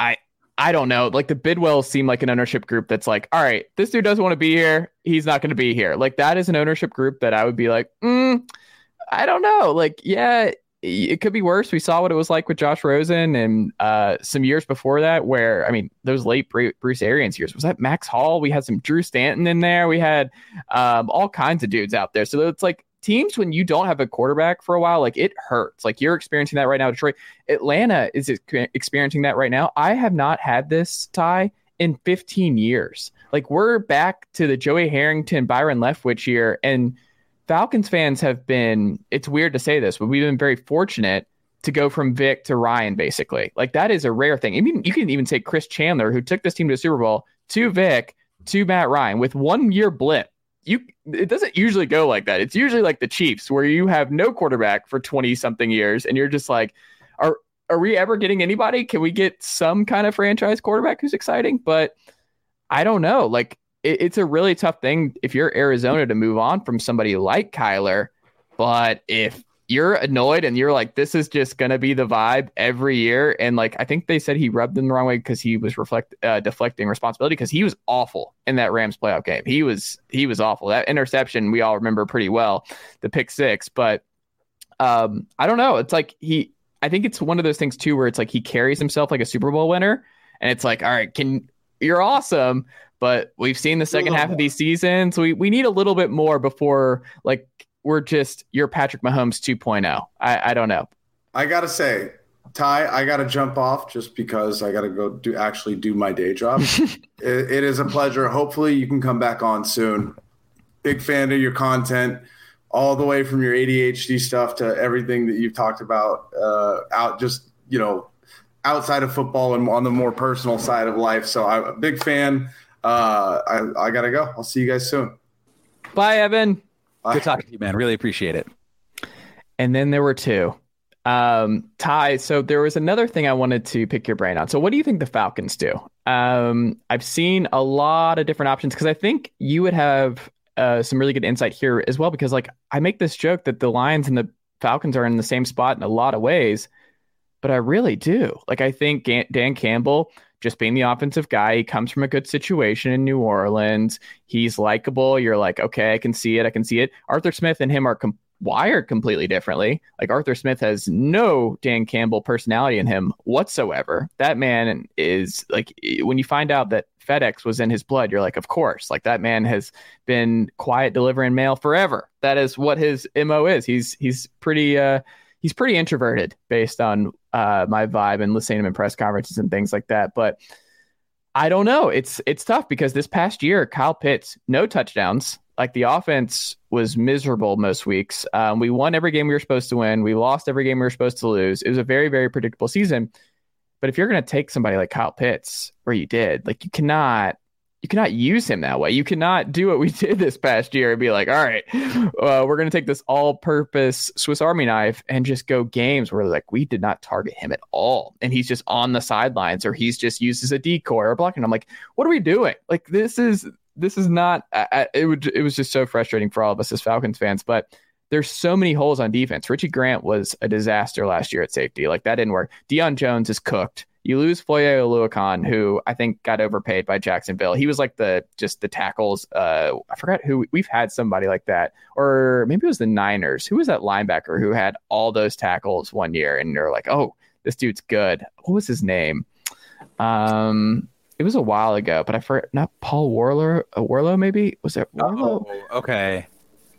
I I don't know. Like the Bidwells seem like an ownership group that's like, all right, this dude doesn't want to be here. He's not going to be here. Like that is an ownership group that I would be like, mm, I don't know. Like, yeah, it could be worse. We saw what it was like with Josh Rosen and uh, some years before that, where I mean, those late Bruce Arians years was that Max Hall. We had some Drew Stanton in there. We had um, all kinds of dudes out there. So it's like teams when you don't have a quarterback for a while, like it hurts. Like you're experiencing that right now. Detroit, Atlanta is experiencing that right now. I have not had this tie in 15 years. Like we're back to the Joey Harrington, Byron Leftwich year, and Falcons fans have been. It's weird to say this, but we've been very fortunate to go from Vic to Ryan, basically. Like that is a rare thing. I mean, you can even take Chris Chandler, who took this team to the Super Bowl, to Vic, to Matt Ryan with one year blip. You it doesn't usually go like that. It's usually like the Chiefs, where you have no quarterback for 20 something years, and you're just like, are are we ever getting anybody? Can we get some kind of franchise quarterback who's exciting? But I don't know. Like it, it's a really tough thing if you're Arizona to move on from somebody like Kyler. But if you're annoyed and you're like, this is just gonna be the vibe every year, and like I think they said he rubbed them the wrong way because he was reflect uh, deflecting responsibility because he was awful in that Rams playoff game. He was he was awful. That interception we all remember pretty well, the pick six. But Um, I don't know. It's like he. I think it's one of those things too, where it's like he carries himself like a Super Bowl winner, and it's like, all right, can you're awesome, but we've seen the second half of these seasons. We we need a little bit more before like we're just you're Patrick Mahomes 2.0. I I don't know. I gotta say, Ty, I gotta jump off just because I gotta go do actually do my day job. it, it is a pleasure. Hopefully, you can come back on soon. Big fan of your content, all the way from your ADHD stuff to everything that you've talked about. Uh, out just you know, outside of football and on the more personal side of life. So I'm a big fan. Uh, I I gotta go. I'll see you guys soon. Bye, Evan. Bye. Good talking to you, man. Really appreciate it. And then there were two. Um, Ty, so there was another thing I wanted to pick your brain on. So what do you think the Falcons do? Um, I've seen a lot of different options because I think you would have uh, some really good insight here as well. Because like I make this joke that the Lions and the Falcons are in the same spot in a lot of ways, but I really do. Like I think Dan Campbell just being the offensive guy. He comes from a good situation in New Orleans. He's likable. You're like, okay, I can see it. I can see it. Arthur Smith and him are com- wired completely differently. Like Arthur Smith has no Dan Campbell personality in him whatsoever. That man is like, when you find out that FedEx was in his blood, you're like, of course. Like that man has been quiet delivering mail forever. That is what his mo is. He's he's pretty uh he's pretty introverted based on uh, my vibe and listening to him in press conferences and things like that. But I don't know. It's it's tough because this past year, Kyle Pitts, no touchdowns. Like the offense was miserable most weeks. Um, we won every game we were supposed to win. We lost every game we were supposed to lose. It was a very very predictable season. But if you're going to take somebody like Kyle Pitts, where you did, like you cannot you cannot use him that way. You cannot do what we did this past year and be like, all right, uh, we're going to take this all purpose Swiss Army knife and just go games where like we did not target him at all. And he's just on the sidelines or he's just used as a decoy or blocking. I'm like, what are we doing? Like, this is, this is not, it would, it was just so frustrating for all of us as Falcons fans, but there's so many holes on defense. Richie Grant was a disaster last year at safety. Like that didn't work. Deion Jones is cooked. You lose Foye Oluokun, who I think got overpaid by Jacksonville. He was like the just the tackles. Uh, I forgot who we've had somebody like that, or maybe it was the Niners. Who was that linebacker who had all those tackles one year? And they're like, oh, this dude's good. What was his name? Um, it was a while ago, but I forgot. Not Paul Warler. Uh, Warlow, maybe was it Warlow? Oh, okay.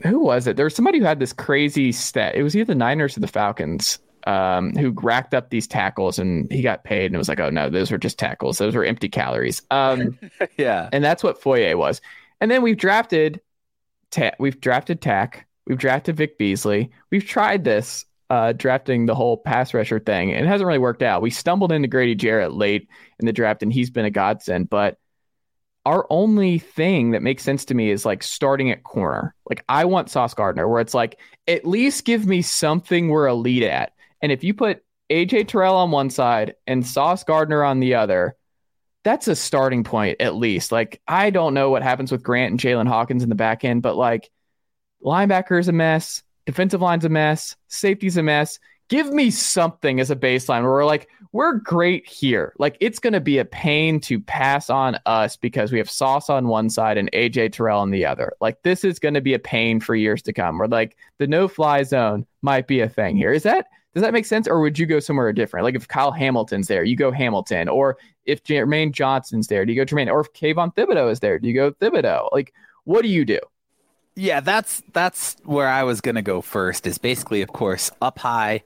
Who was it? There was somebody who had this crazy stat. It was either the Niners or the Falcons um, who racked up these tackles and he got paid and it was like, oh no, those were just tackles. Those were empty calories. Um, yeah. And that's what Foyer was. And then we've drafted, ta- we've drafted Takk. We've drafted Vic Beasley. We've tried this, uh, drafting the whole pass rusher thing. And it hasn't really worked out. We stumbled into Grady Jarrett late in the draft and he's been a godsend. But our only thing that makes sense to me is like starting at corner. Like I want Sauce Gardner, where it's like, at least give me something we're elite at. And if you put AJ Terrell on one side and Sauce Gardner on the other, that's a starting point at least. Like, I don't know what happens with Grant and Jaylinn Hawkins in the back end, but like, linebacker is a mess, defensive line's a mess, safety's a mess. Give me something as a baseline where we're like, we're great here. Like, it's going to be a pain to pass on us because we have Sauce on one side and AJ Terrell on the other. Like, this is going to be a pain for years to come. Where like the no fly zone might be a thing here. Is that does that make sense? Or would you go somewhere different? Like if Kyle Hamilton's there, you go Hamilton. Or if Jermaine Johnson's there, do you go Jermaine? Or if Kayvon Thibodeaux is there, do you go Thibodeaux? Like, what do you do? Yeah, that's that's where I was gonna go first. Is basically, of course, up high.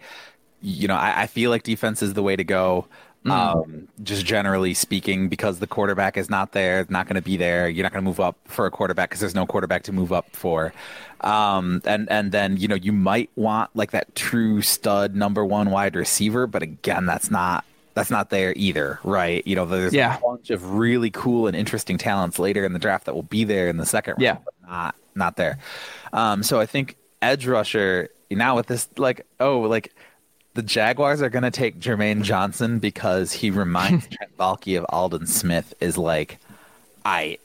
You know, I, I feel like defense is the way to go. Mm. Um, just generally speaking, because the quarterback is not there, not going to be there. You're not going to move up for a quarterback because there's no quarterback to move up for. Um, and and then you know you might want like that true stud number one wide receiver, but again, that's not that's not there either, right? You know, there's yeah. a bunch of really cool and interesting talents later in the draft that will be there in the second yeah. round, but not not there. Um, so I think edge rusher now with this like oh like the Jaguars are going to take Jermaine Johnson because he reminds Trent Baalke of Aldon Smith is like, I,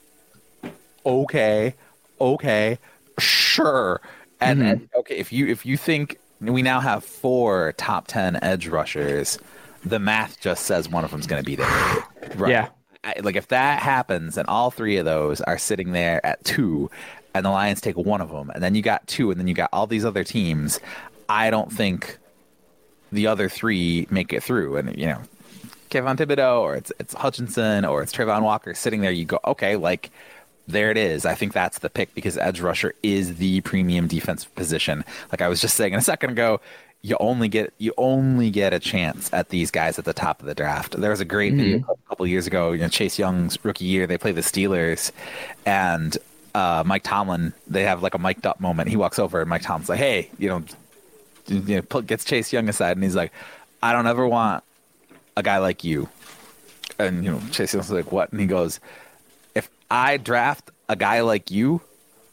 okay, okay, sure. And, mm-hmm. and okay, if you if you think we now have four top ten edge rushers, the math just says one of them's going to be there. Right? Yeah. I, like if that happens and all three of those are sitting there at two, and the Lions take one of them, and then you got two, and then you got all these other teams. I don't think the other three make it through. And you know, Kayvon Thibodeaux or it's it's Hutchinson or it's Travon Walker sitting there, you go, okay, like there it is. I think that's the pick because edge rusher is the premium defensive position. Like I was just saying a second ago, you only get you only get a chance at these guys at the top of the draft. There was a great mm-hmm. video a couple years ago, you know, Chase Young's rookie year. They play the Steelers, and uh, Mike Tomlin. They have like a mic'd up moment. He walks over, and Mike Tomlin's like, "Hey, you know, you know, gets Chase Young aside, and he's like, I don't ever want a guy like you." And you know, Chase Young's like, "What?" And he goes, "If I draft a guy like you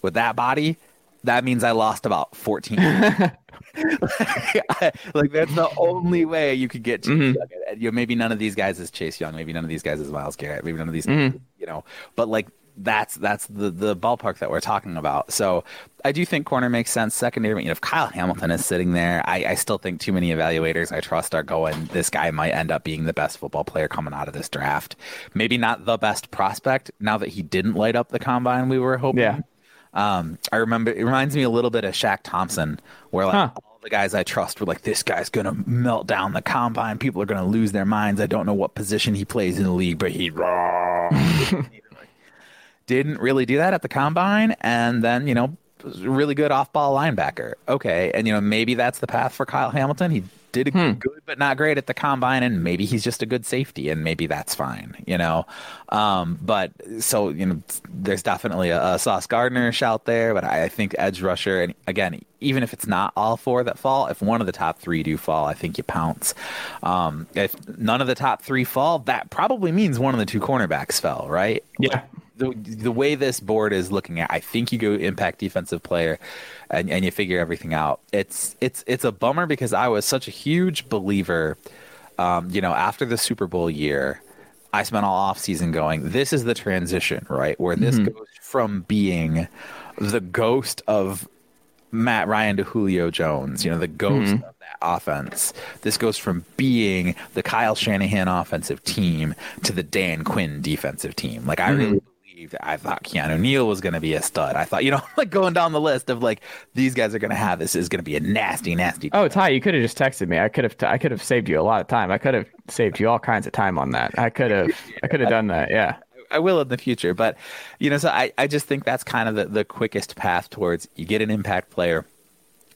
with that body." That means I lost about 14. like that's the only way you could get Chase mm-hmm. Young. You know, maybe none of these guys is Chase Young. Maybe none of these guys is Myles Garrett. Maybe none of these, mm-hmm. you know. But like that's that's the the ballpark that we're talking about. So I do think corner makes sense. Secondary, you know, if Kyle Hamilton is sitting there, I, I still think too many evaluators I trust are going. This guy might end up being the best football player coming out of this draft. Maybe not the best prospect. Now that he didn't light up the combine, we were hoping. Yeah. Um, I remember it reminds me a little bit of Shaq Thompson, where like huh. all the guys I trust were like, this guy's gonna melt down the combine. People are gonna lose their minds. I don't know what position he plays in the league, but he didn't really do that at the combine, and then you know, really good off-ball linebacker. Okay, and you know maybe that's the path for Kyle Hamilton. He did hmm. good but not great at the combine and maybe he's just a good safety and maybe that's fine you know um, but so you know there's definitely a, a sauce gardner shout there but I, I, think edge rusher and again even if it's not all four that fall if one of the top three do fall i think you pounce um, if none of the top three fall that probably means one of the two cornerbacks fell right yeah the the way this board is looking at, I think you go impact defensive player, and, and you figure everything out. It's it's it's a bummer because I was such a huge believer. Um, you know, after the Super Bowl year, I spent all off season going. This is the transition, right? Where this mm-hmm. goes from being the ghost of Matt Ryan to Julio Jones, you know, the ghost mm-hmm. of that offense. This goes from being the Kyle Shanahan offensive team to the Dan Quinn defensive team. Like I mm-hmm. really believed I thought Keanu Neal was going to be a stud. I thought, you know, like going down the list of like these guys are going to have this is going to be a nasty, nasty. Oh, Ty, you could have just texted me. I could have, t- I could have saved you a lot of time. I could have saved you all kinds of time on that. I could have, I could have done that. Yeah. I will in the future, but you know, so I, I just think that's kind of the, the quickest path towards you get an impact player,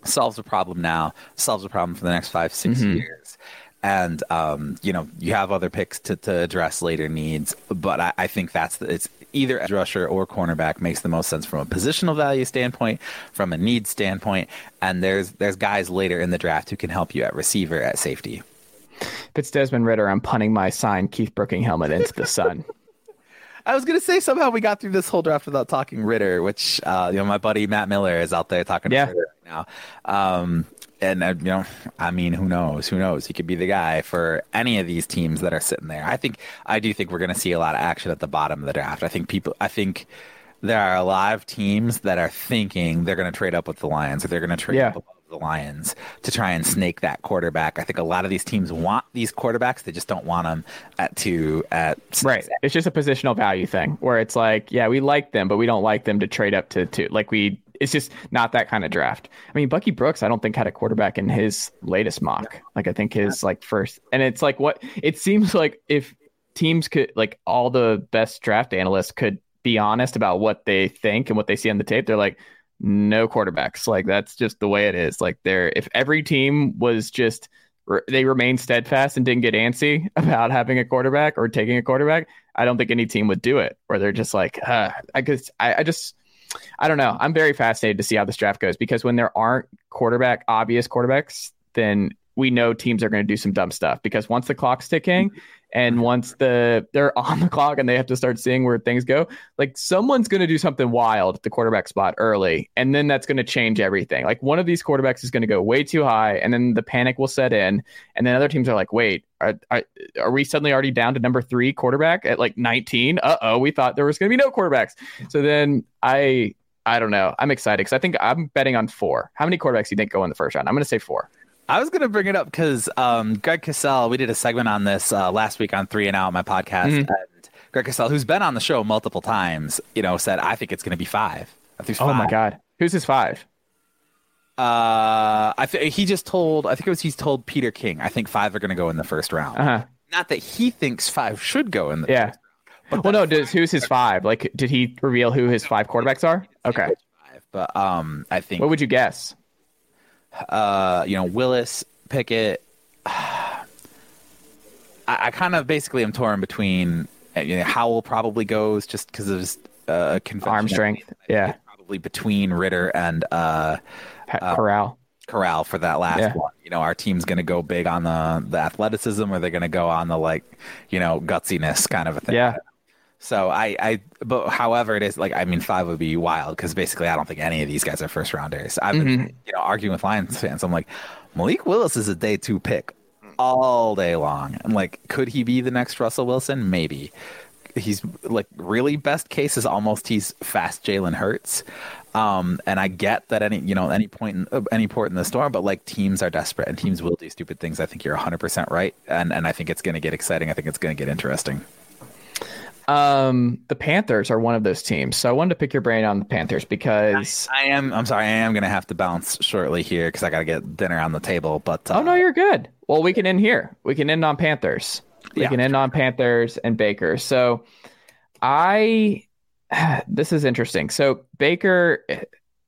solves a problem now, solves a problem for the next five, 6 mm-hmm. years and um, you know you have other picks to, to address later needs but I, I think that's the, it's either edge rusher or cornerback makes the most sense from a positional value standpoint from a need standpoint and there's there's guys later in the draft who can help you at receiver at safety if it's desmond Ridder, i'm punting my sign keith brooking helmet into the sun I was gonna say somehow we got through this whole draft without talking Ridder, which uh, you know my buddy Matt Miller is out there talking yeah. Ridder right now. Um, and uh, you know, I mean, who knows? Who knows? He could be the guy for any of these teams that are sitting there. I think I do think we're going to see a lot of action at the bottom of the draft. I think people. I think there are a lot of teams that are thinking they're going to trade up with the Lions or they're going to trade yeah. up the Lions to try and snake that quarterback. I think a lot of these teams want these quarterbacks; they just don't want them at two at right. It's just a positional value thing where it's like, yeah, we like them, but we don't like them to trade up to two. Like we it's just not that kind of draft. I mean, Bucky Brooks, I don't think had a quarterback in his latest mock. Like I think his like first, and it's like what it seems like if teams could like all the best draft analysts could be honest about what they think and what they see on the tape. They're like, no quarterbacks. Like that's just the way it is. Like they're if every team was just they remained steadfast and didn't get antsy about having a quarterback or taking a quarterback, I don't think any team would do it. Or they're just like, uh, I guess I, I just I don't know. I'm very fascinated to see how this draft goes because when there aren't quarterback obvious quarterbacks, then we know teams are going to do some dumb stuff because once the clock's ticking and once the they're on the clock and they have to start seeing where things go, like someone's going to do something wild at the quarterback spot early, and then that's going to change everything. Like one of these quarterbacks is going to go way too high, and then the panic will set in, and then other teams are like, "Wait, are, are, are we suddenly already down to number three quarterback at like 19? Uh oh, we thought there was going to be no quarterbacks." So then I I don't know. I'm excited because I think I'm betting on four. How many quarterbacks do you think go in the first round? I'm going to say four. I was going to bring it up because um, Greg Cassell, we did a segment on this uh, last week on Three and Out, my podcast, mm-hmm. and Greg Cassell, who's been on the show multiple times, you know, said I think it's going to be five. five. Oh my god, who's his five? Uh, I th- he just told. I think it was he's told Peter King. I think five are going to go in the first round. Uh-huh. Not that he thinks five should go in the Yeah. first round, Well, no. Does who's his five? Like, did he reveal who his five quarterbacks are? Okay. five. But um, I think What would you guess? Uh, you know, Willis, Pickett. I, I kind of basically am torn between uh, you know, Howell probably goes just because of his uh. Arm strength. Yeah. Probably between Ridder and uh, Pa- Corral. Corral for that last Yeah. one. You know, our team's going to go big on the the athleticism, or they're going to go on the like, you know, gutsiness kind of a thing. Yeah. So I, I, but however it is, like, I mean, five would be wild because basically I don't think any of these guys are first rounders. I've been, Mm-hmm. you know, arguing with Lions fans. I'm like, Malik Willis is a day two pick all day long. I'm like, could he be the next Russell Wilson? Maybe. He's like really best case is almost he's fast Jalen Hurts. Um, and I get that any you know any point in, uh, any port in the storm, but like teams are desperate and teams will do stupid things. I think you're 100 percent right, and and I think it's going to get exciting. I think it's going to get interesting. Um, the Panthers are one of those teams. So I wanted to pick your brain on the Panthers because. I am. I'm sorry. I am going to have to bounce shortly here because I got to get dinner on the table. But uh, Oh no, you're good. Well, we can end here. We can end on Panthers. We Yeah. can end on Panthers and Baker. So I this is interesting. So Baker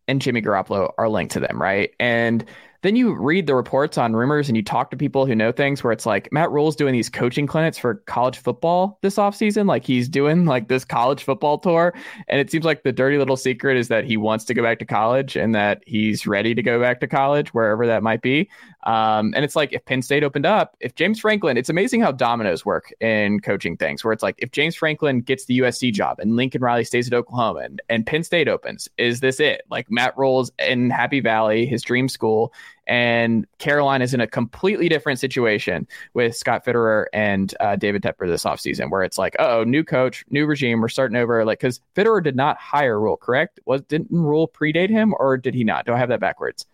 and Jimmy Garoppolo are linked to them, right? And then you read the reports on rumors and you talk to people who know things where it's like Matt Rhule's doing these coaching clinics for college football this offseason. Like he's doing like this college football tour. And it seems like the dirty little secret is that he wants to go back to college and that he's ready to go back to college, wherever that might be. Um, and it's like if Penn State opened up, if James Franklin, it's amazing how dominoes work in coaching things, where it's like if James Franklin gets the USC job and Lincoln Riley stays at Oklahoma and, and Penn State opens, is this it? Like Matt Rhule's in Happy Valley, his dream school, and Carolina is in a completely different situation with Scott Fitterer and uh, David Tepper this offseason, where it's like, oh, new coach, new regime, we're starting over. Like, because Fitterer did not hire Rhule, correct? Was didn't Rhule predate him, or did he not? Do I have that backwards?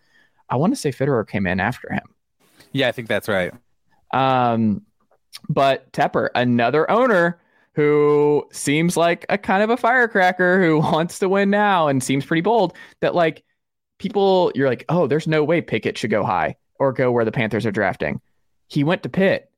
I want to say Fitterer came in after him. yeah, I think that's right. Um, but Tepper, another owner who seems like a kind of a firecracker who wants to win now and seems pretty bold. That like people, you're like, oh, there's no way Pickett should go high or go where the Panthers are drafting. He went to Pitt.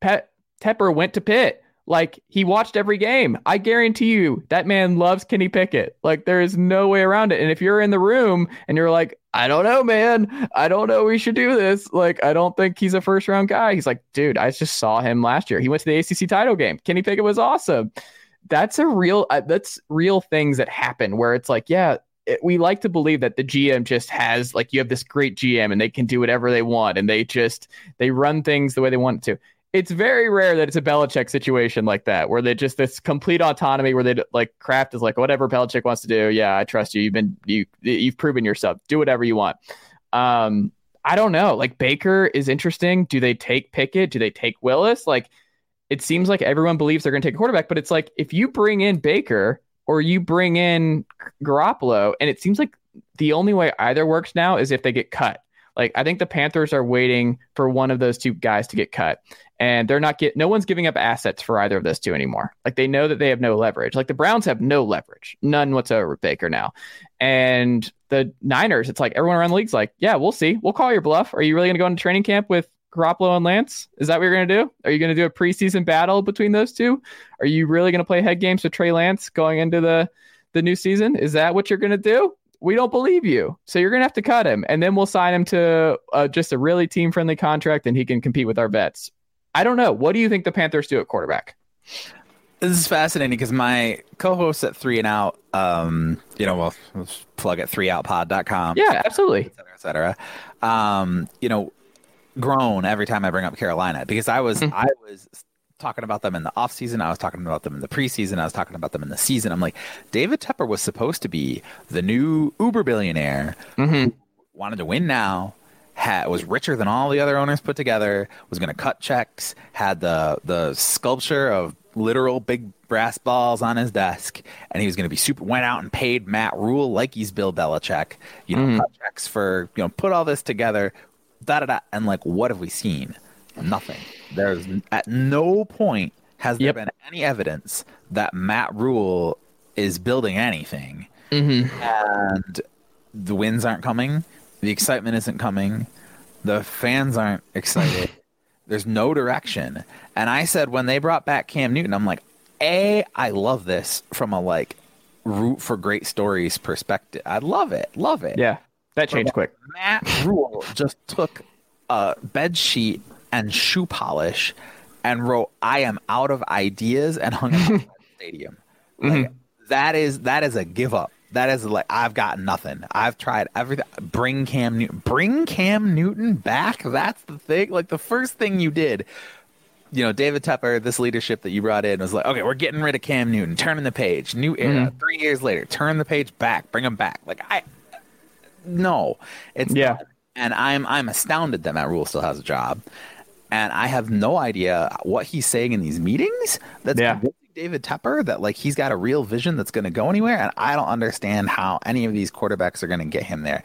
Pet Tepper went to Pitt. Like he watched every game. I guarantee you that man loves Kenny Pickett. Like there is no way around it. And if you're in the room and you're like, I don't know, man. I don't know we should do this. Like I don't think he's a first round guy. He's like, dude, I just saw him last year. He went to the ACC title game. Kenny Pickett was awesome. That's a real uh, that's real things that happen where it's like, yeah, it, we like to believe that the GM just has like you have this great GM and they can do whatever they want and they just they run things the way they want to it's very rare that it's a Belichick situation like that, where they just this complete autonomy, where they like Kraft is like whatever Belichick wants to do. Yeah, I trust you. You've been you you've proven yourself. Do whatever you want. Um, I don't know. Like Baker is interesting. Do they take Pickett? Do they take Willis? Like it seems like everyone believes they're going to take a quarterback, but it's like if you bring in Baker or you bring in Garoppolo, and it seems like the only way either works now is if they get cut. Like I think the Panthers are waiting for one of those two guys to get cut, and they're not get. No one's giving up assets for either of those two anymore. Like they know that they have no leverage. Like the Browns have no leverage, none whatsoever with Baker now, and the Niners. It's like everyone around the league's like, yeah, we'll see. We'll call your bluff. Are you really going to go into training camp with Garoppolo and Lance? Is that what you're going to do? Are you going to do a preseason battle between those two? Are you really going to play head games with Trey Lance going into the the new season? Is that what you're going to do? We don't believe you. So you're going to have to cut him. And then we'll sign him to uh, just a really team friendly contract and he can compete with our vets. I don't know. What do you think the Panthers do at quarterback? This is fascinating because my co-host at Three and Out, um, you know, well, let's plug at threeoutpod.com. Yeah, absolutely. et cetera, et cetera. Um, you know, groan every time I bring up Carolina because I was I was talking about them in the offseason. I was talking about them in the preseason. I was talking about them in the season. I'm like, David Tepper was supposed to be the new Uber billionaire Mm-hmm. wanted to win now. Had, was richer than all the other owners put together. Was going to cut checks. Had the the sculpture of literal big brass balls on his desk, and he was going to be super. Went out and paid Matt Rhule like he's Bill Belichick. You know, cut checks for you know, put all this together. Da da da. And like, what have we seen? Nothing. There's at no point has there Yep. been any evidence that Matt Rhule is building anything Mm-hmm. and the wins aren't coming. The excitement isn't coming. The fans aren't excited. There's no direction. And I said when they brought back Cam Newton, I'm like, A, I love this from a like root for great stories perspective. I love it. Love it. Yeah, that changed quick. Matt Rhule just took a bed sheet and shoe polish and wrote "I am out of ideas" and hung it up in the stadium. Like, mm-hmm. that is that is a give up. That is like I've got nothing. I've tried everything. Bring Cam Newton. Bring Cam Newton back. That's the thing. Like the first thing you did. You know, David Tepper, this leadership that you brought in was like, okay, we're getting rid of Cam Newton, turning the page, new era. Mm-hmm. Three years later, turn the page back, bring him back. Like I, no, it's Yeah. not. And I'm I'm astounded that Matt Rhule still has a job, and I have no idea what he's saying in these meetings. That's Yeah. David Tepper that like he's got a real vision that's going to go anywhere, and I don't understand how any of these quarterbacks are going to get him there.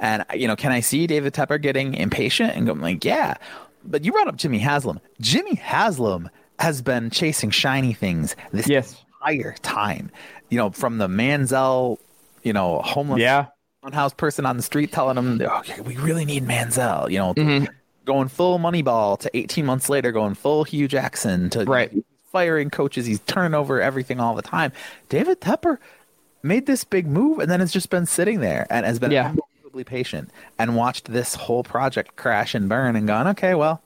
And you know, can I see David Tepper getting impatient and going like, yeah? But you brought up Jimmy Haslam. Jimmy Haslam has been chasing shiny things this Yes. entire time. You know, from the Manziel, you know, homeless Yeah. unhoused person on the street telling him, okay, we really need Manziel, you know, Mm-hmm. going full Moneyball to 18 months later, going full Hue Jackson to Right. Firing coaches. He's turning over everything all the time. David Tepper made this big move and then has just been sitting there and has been Yeah. unbelievably patient and watched this whole project crash and burn and gone, okay, well,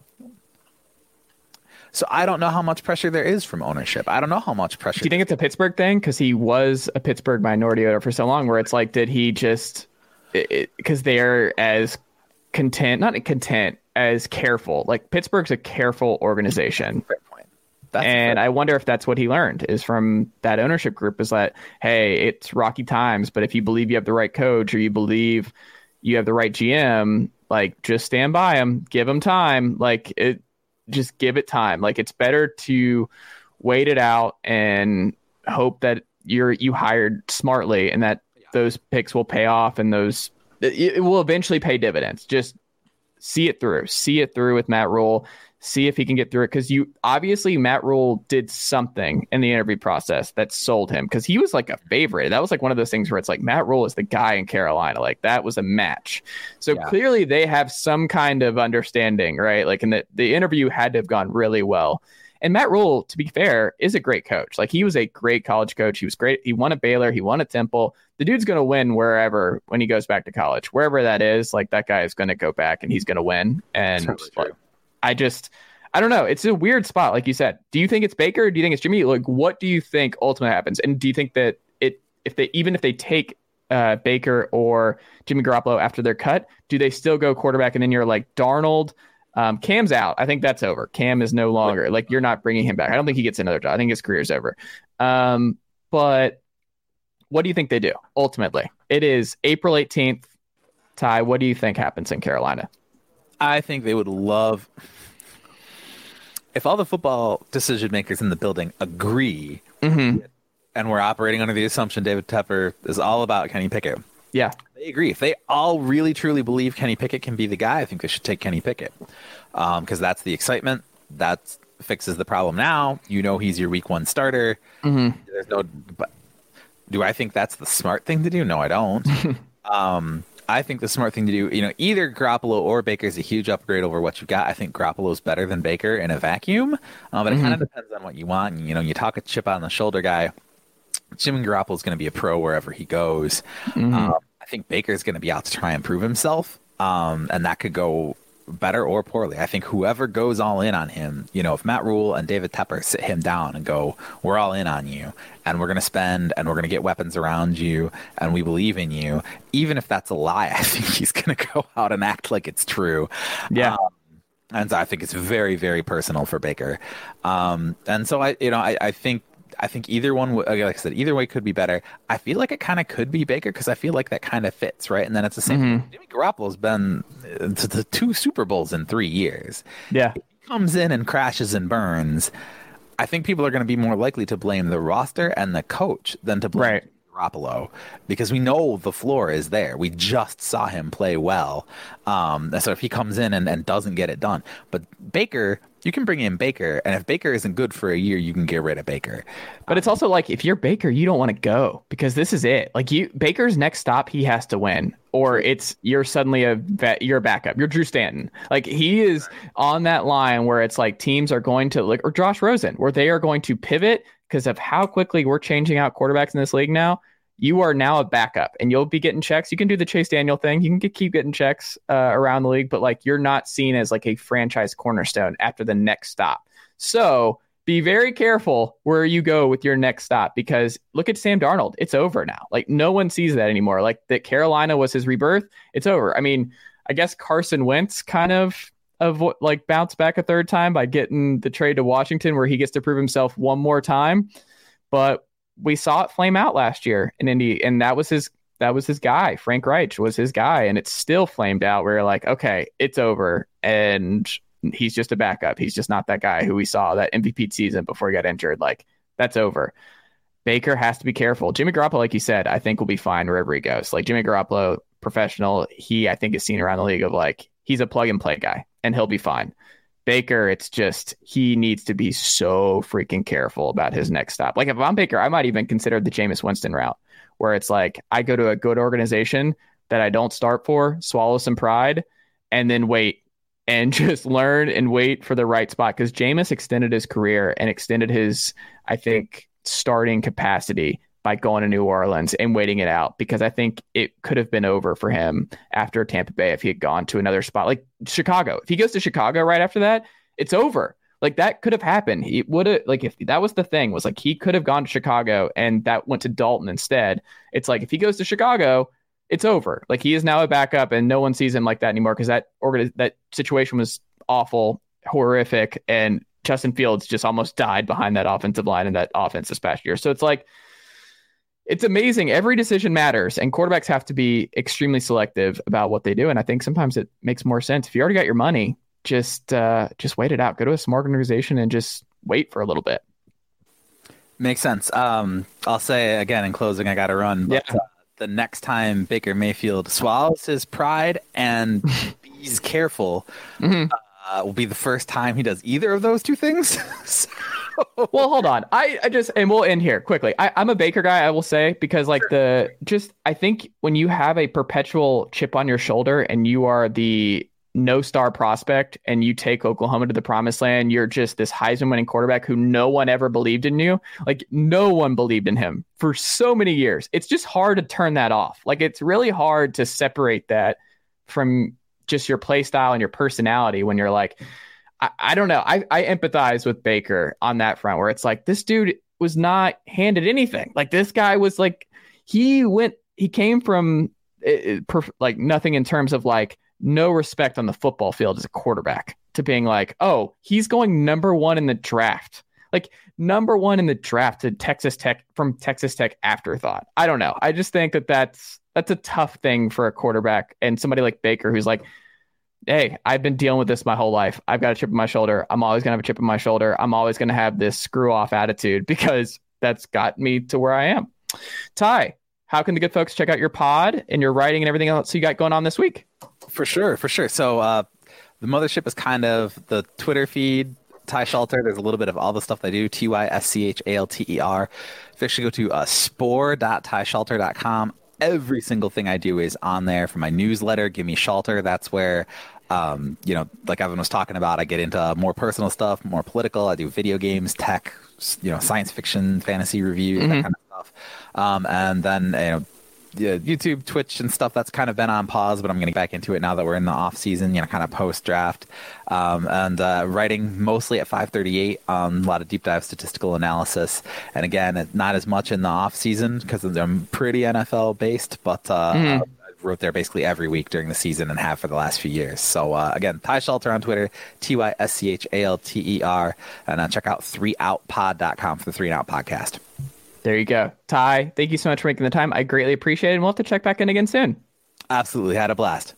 so I don't know how much pressure there is from ownership. I don't know how much pressure. Do you think it's a Pittsburgh thing? Because he was a Pittsburgh minority owner for so long, where it's like, did he just because they're as content, not content, as careful. Like Pittsburgh's a careful organization. That's and fair. I wonder if that's what he learned is from that ownership group is that, hey, it's rocky times, but if you believe you have the right coach or you believe you have the right GM, like just stand by him, give him time. Like it, just give it time. Like it's better to wait it out and hope that you're you hired smartly and that those picks will pay off and those it will eventually pay dividends. Just see it through. See it through with Matt Rhule. See if he can get through it because you obviously Matt Rhule did something in the interview process that sold him because he was like a favorite. That was like one of those things where it's like Matt Rhule is the guy in Carolina. Like that was a match. So Yeah. clearly they have some kind of understanding, right? Like, and the, the interview had to have gone really well. And Matt Rhule, to be fair, is a great coach. Like he was a great college coach. He was great. He won at Baylor. He won at Temple. The dude's going to win wherever when he goes back to college, wherever that is. Like that guy is going to go back and he's going to win. And Totally like, I just, I don't know. It's a weird spot, like you said. Do you think it's Baker? Or do you think it's Jimmy? Like, what do you think ultimately happens? And do you think that it, if they, even if they take uh, Baker or Jimmy Garoppolo after their cut, do they still go quarterback? And then you're like Darnold. Um, Cam's out. I think that's over. Cam is no longer like you're not bringing him back. I don't think he gets another job. I think his career's over. Um, but what do you think they do ultimately? It is April 18th. Ty, what do you think happens in Carolina? I think they would love if all the football decision makers in the building agree Mm-hmm. and we're operating under the assumption David Tepper is all about Kenny Pickett. Yeah. They agree. If they all really truly believe Kenny Pickett can be the guy, I think they should take Kenny Pickett because that's the excitement. That fixes the problem now. You know he's your week one starter. Mm-hmm. There's no. But do I think that's the smart thing to do? No, I don't. um, I think the smart thing to do, you know, either Garoppolo or Baker is a huge upgrade over what you've got. I think Garoppolo's better than Baker in a vacuum, uh, but it kind of depends on what you want. And, you know, you talk a chip on the shoulder guy. Jimmy Garoppolo is going to be a pro wherever he goes. Um, I think Baker's going to be out to try and prove himself, um, and that could go better or poorly. I think whoever goes all in on him, you know, if Matt Rhule and David Tepper sit him down and go, "We're all in on you, and we're going to spend, and we're going to get weapons around you, and we believe in you," even if that's a lie, I think he's going to go out and act like it's true. Yeah. Um, and so I think it's very, very personal for Baker. Um, and so I, you know, I, I think, I think either one, w- like I said, either way could be better. I feel like it kind of could be Baker because I feel like that kind of fits, right? And then it's the same. Jimmy Garoppolo's been uh, to the two Super Bowls in three years. Yeah. Comes in and crashes and burns. I think people are going to be more likely to blame the roster and the coach than to blame Right. Garoppolo because we know the floor is there. We just saw him play well. Um, so if he comes in and, and doesn't get it done, but Baker, you can bring in Baker, and if Baker isn't good for a year, you can get rid of Baker. But it's also like if you're Baker, you don't want to go because this is it. Like you Baker's next stop, he has to win. or it's you're suddenly a vet, you're a backup. You're Drew Stanton. Like he is on that line where it's like teams are going to like or Josh Rosen, where they are going to pivot because of how quickly we're changing out quarterbacks in this league now. You are now a backup, and you'll be getting checks. You can do the Chase Daniel thing. You can get, keep getting checks uh, around the league, but like you're not seen as like a franchise cornerstone after the next stop. So be very careful where you go with your next stop because look at Sam Darnold. It's over now. Like no one sees that anymore. Like that Carolina was his rebirth. It's over. I mean, I guess Carson Wentz kind of of like bounce back a third time by getting the trade to Washington where he gets to prove himself one more time. But we saw it flame out last year in Indy, and that was his that was his guy. Frank Reich was his guy, and it's still flamed out. Where you're like, okay, it's over, and he's just a backup. He's just not that guy who we saw that MVP season before he got injured. Like that's over. Baker has to be careful. Jimmy Garoppolo, like you said, I think will be fine wherever he goes. Like Jimmy Garoppolo, professional, he I think is seen around the league of like he's a plug and play guy and he'll be fine. Baker, it's just he needs to be so freaking careful about his next stop. Like if I'm Baker, I might even consider the Jameis Winston route, where it's like I go to a good organization that I don't start for, swallow some pride, and then wait and just learn and wait for the right spot because Jameis extended his career and extended his, I think, starting capacity by going to New Orleans and waiting it out because I think it could have been over for him after Tampa Bay if he had gone to another spot like Chicago. If he goes to Chicago right after that, it's over. Like that could have happened. He would have like if that was the thing was like he could have gone to Chicago and that went to Dalton instead. It's like if he goes to Chicago, it's over. Like he is now a backup, and no one sees him like that anymore because that organ- that situation was awful, horrific, and Justin Fields just almost died behind that offensive line in that offense this past year. So it's like it's amazing. Every decision matters, and quarterbacks have to be extremely selective about what they do. And I think sometimes it makes more sense if you already got your money, just uh, just wait it out. Go to a smart organization and just wait for a little bit. Makes sense. Um, I'll say again in closing, I got to run. But, yeah. Uh, the next time Baker Mayfield swallows his pride and he's careful, mm-hmm. uh, Uh, will be the first time he does either of those two things. so... Well, hold on. I, I just and we'll end here quickly. I, am a Baker guy, I will say, because like sure. the just I think when you have a perpetual chip on your shoulder and you are the no star prospect and you take Oklahoma to the promised land, you're just this Heisman winning quarterback who no one ever believed in you. Like no one believed in him for so many years. It's just hard to turn that off. Like it's really hard to separate that from just your play style and your personality when you're like, I, I don't know. I, I empathize with Baker on that front where it's like this dude was not handed anything. Like this guy was like, he went, he came from it, it, perf- like nothing in terms of like no respect on the football field as a quarterback to being like, oh, he's going number one in the draft. Like number one in the draft to Texas Tech from Texas Tech afterthought. I don't know. I just think that that's that's a tough thing for a quarterback and somebody like Baker who's like, hey, I've been dealing with this my whole life. I've got a chip on my shoulder. I'm always gonna have a chip on my shoulder. I'm always gonna have this screw off attitude because that's got me to where I am. Ty, how can the good folks check out your pod and your writing and everything else you got going on this week? For sure, for sure. So uh, the mothership is kind of the Twitter feed. Ty Schalter. There's a little bit of all the stuff I do. T Y S C H A L T E R. If you Officially go to uh, spore.tyschalter.com. Every single thing I do is on there for my newsletter. Give me Schalter. That's where um, you know, like Evan was talking about, I get into more personal stuff, more political. I do video games, tech, you know, science fiction, fantasy reviews, mm-hmm. that kind of stuff. Um, and then, you know, yeah, YouTube, Twitch, and stuff that's kind of been on pause, but I'm going to get back into it now that we're in the off season, you know, kind of post draft, um, and uh, writing mostly at FiveThirtyEight on a lot of deep dive statistical analysis. And again, not as much in the off season because I'm pretty NFL based, but uh, mm. I wrote there basically every week during the season and have for the last few years. So uh, again, Ty Schalter on Twitter, T Y S C H A L T E R, and uh, check out 3outpod.com for the Three and Out podcast. There you go. Ty, thank you so much for making the time. I greatly appreciate it. And we'll have to check back in again soon. Absolutely. Had a blast.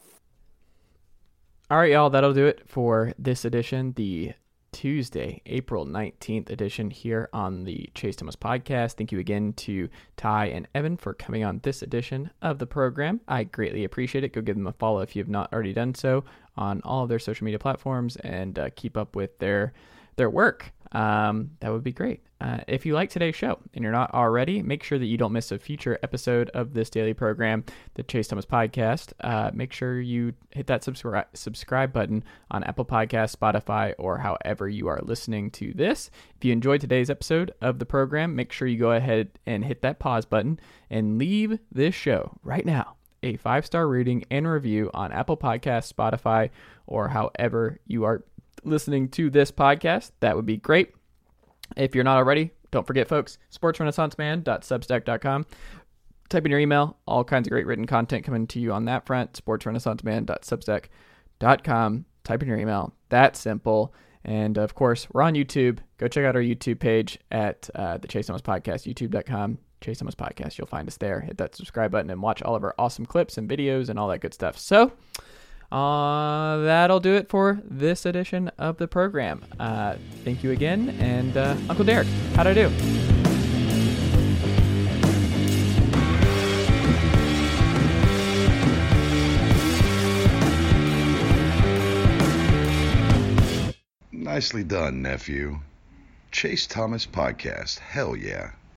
All right, y'all. That'll do it for this edition, the Tuesday, April 19th edition here on the Chase Thomas podcast. Thank you again to Ty and Evan for coming on this edition of the program. I greatly appreciate it. Go give them a follow if you have not already done so on all of their social media platforms and uh, keep up with their their work. Um, that would be great. Uh, if you like today's show and you're not already, make sure that you don't miss a future episode of this daily program, the Chase Thomas Podcast. Uh, make sure you hit that subscribe subscribe button on Apple Podcasts, Spotify, or however you are listening to this. If you enjoyed today's episode of the program, make sure you go ahead and hit that pause button and leave this show right now a five star rating and review on Apple Podcasts, Spotify, or however you are listening to this podcast. That would be great. If you're not already, don't forget, folks, sportsrenaissanceman.substack.com. Type in your email, all kinds of great written content coming to you on that front. Sportsrenaissanceman.substack.com. Type in your email. That simple. And of course, we're on YouTube. Go check out our YouTube page at uh, the Chase Thomas Podcast, youtube.com. Chase Thomas Podcast. You'll find us there. Hit that subscribe button and watch all of our awesome clips and videos and all that good stuff. So, uh, that'll do it for this edition of the program. Uh, thank you again. And uh, Uncle Derek, how'd I do? Nicely done, nephew. Chase Thomas Podcast. Hell yeah.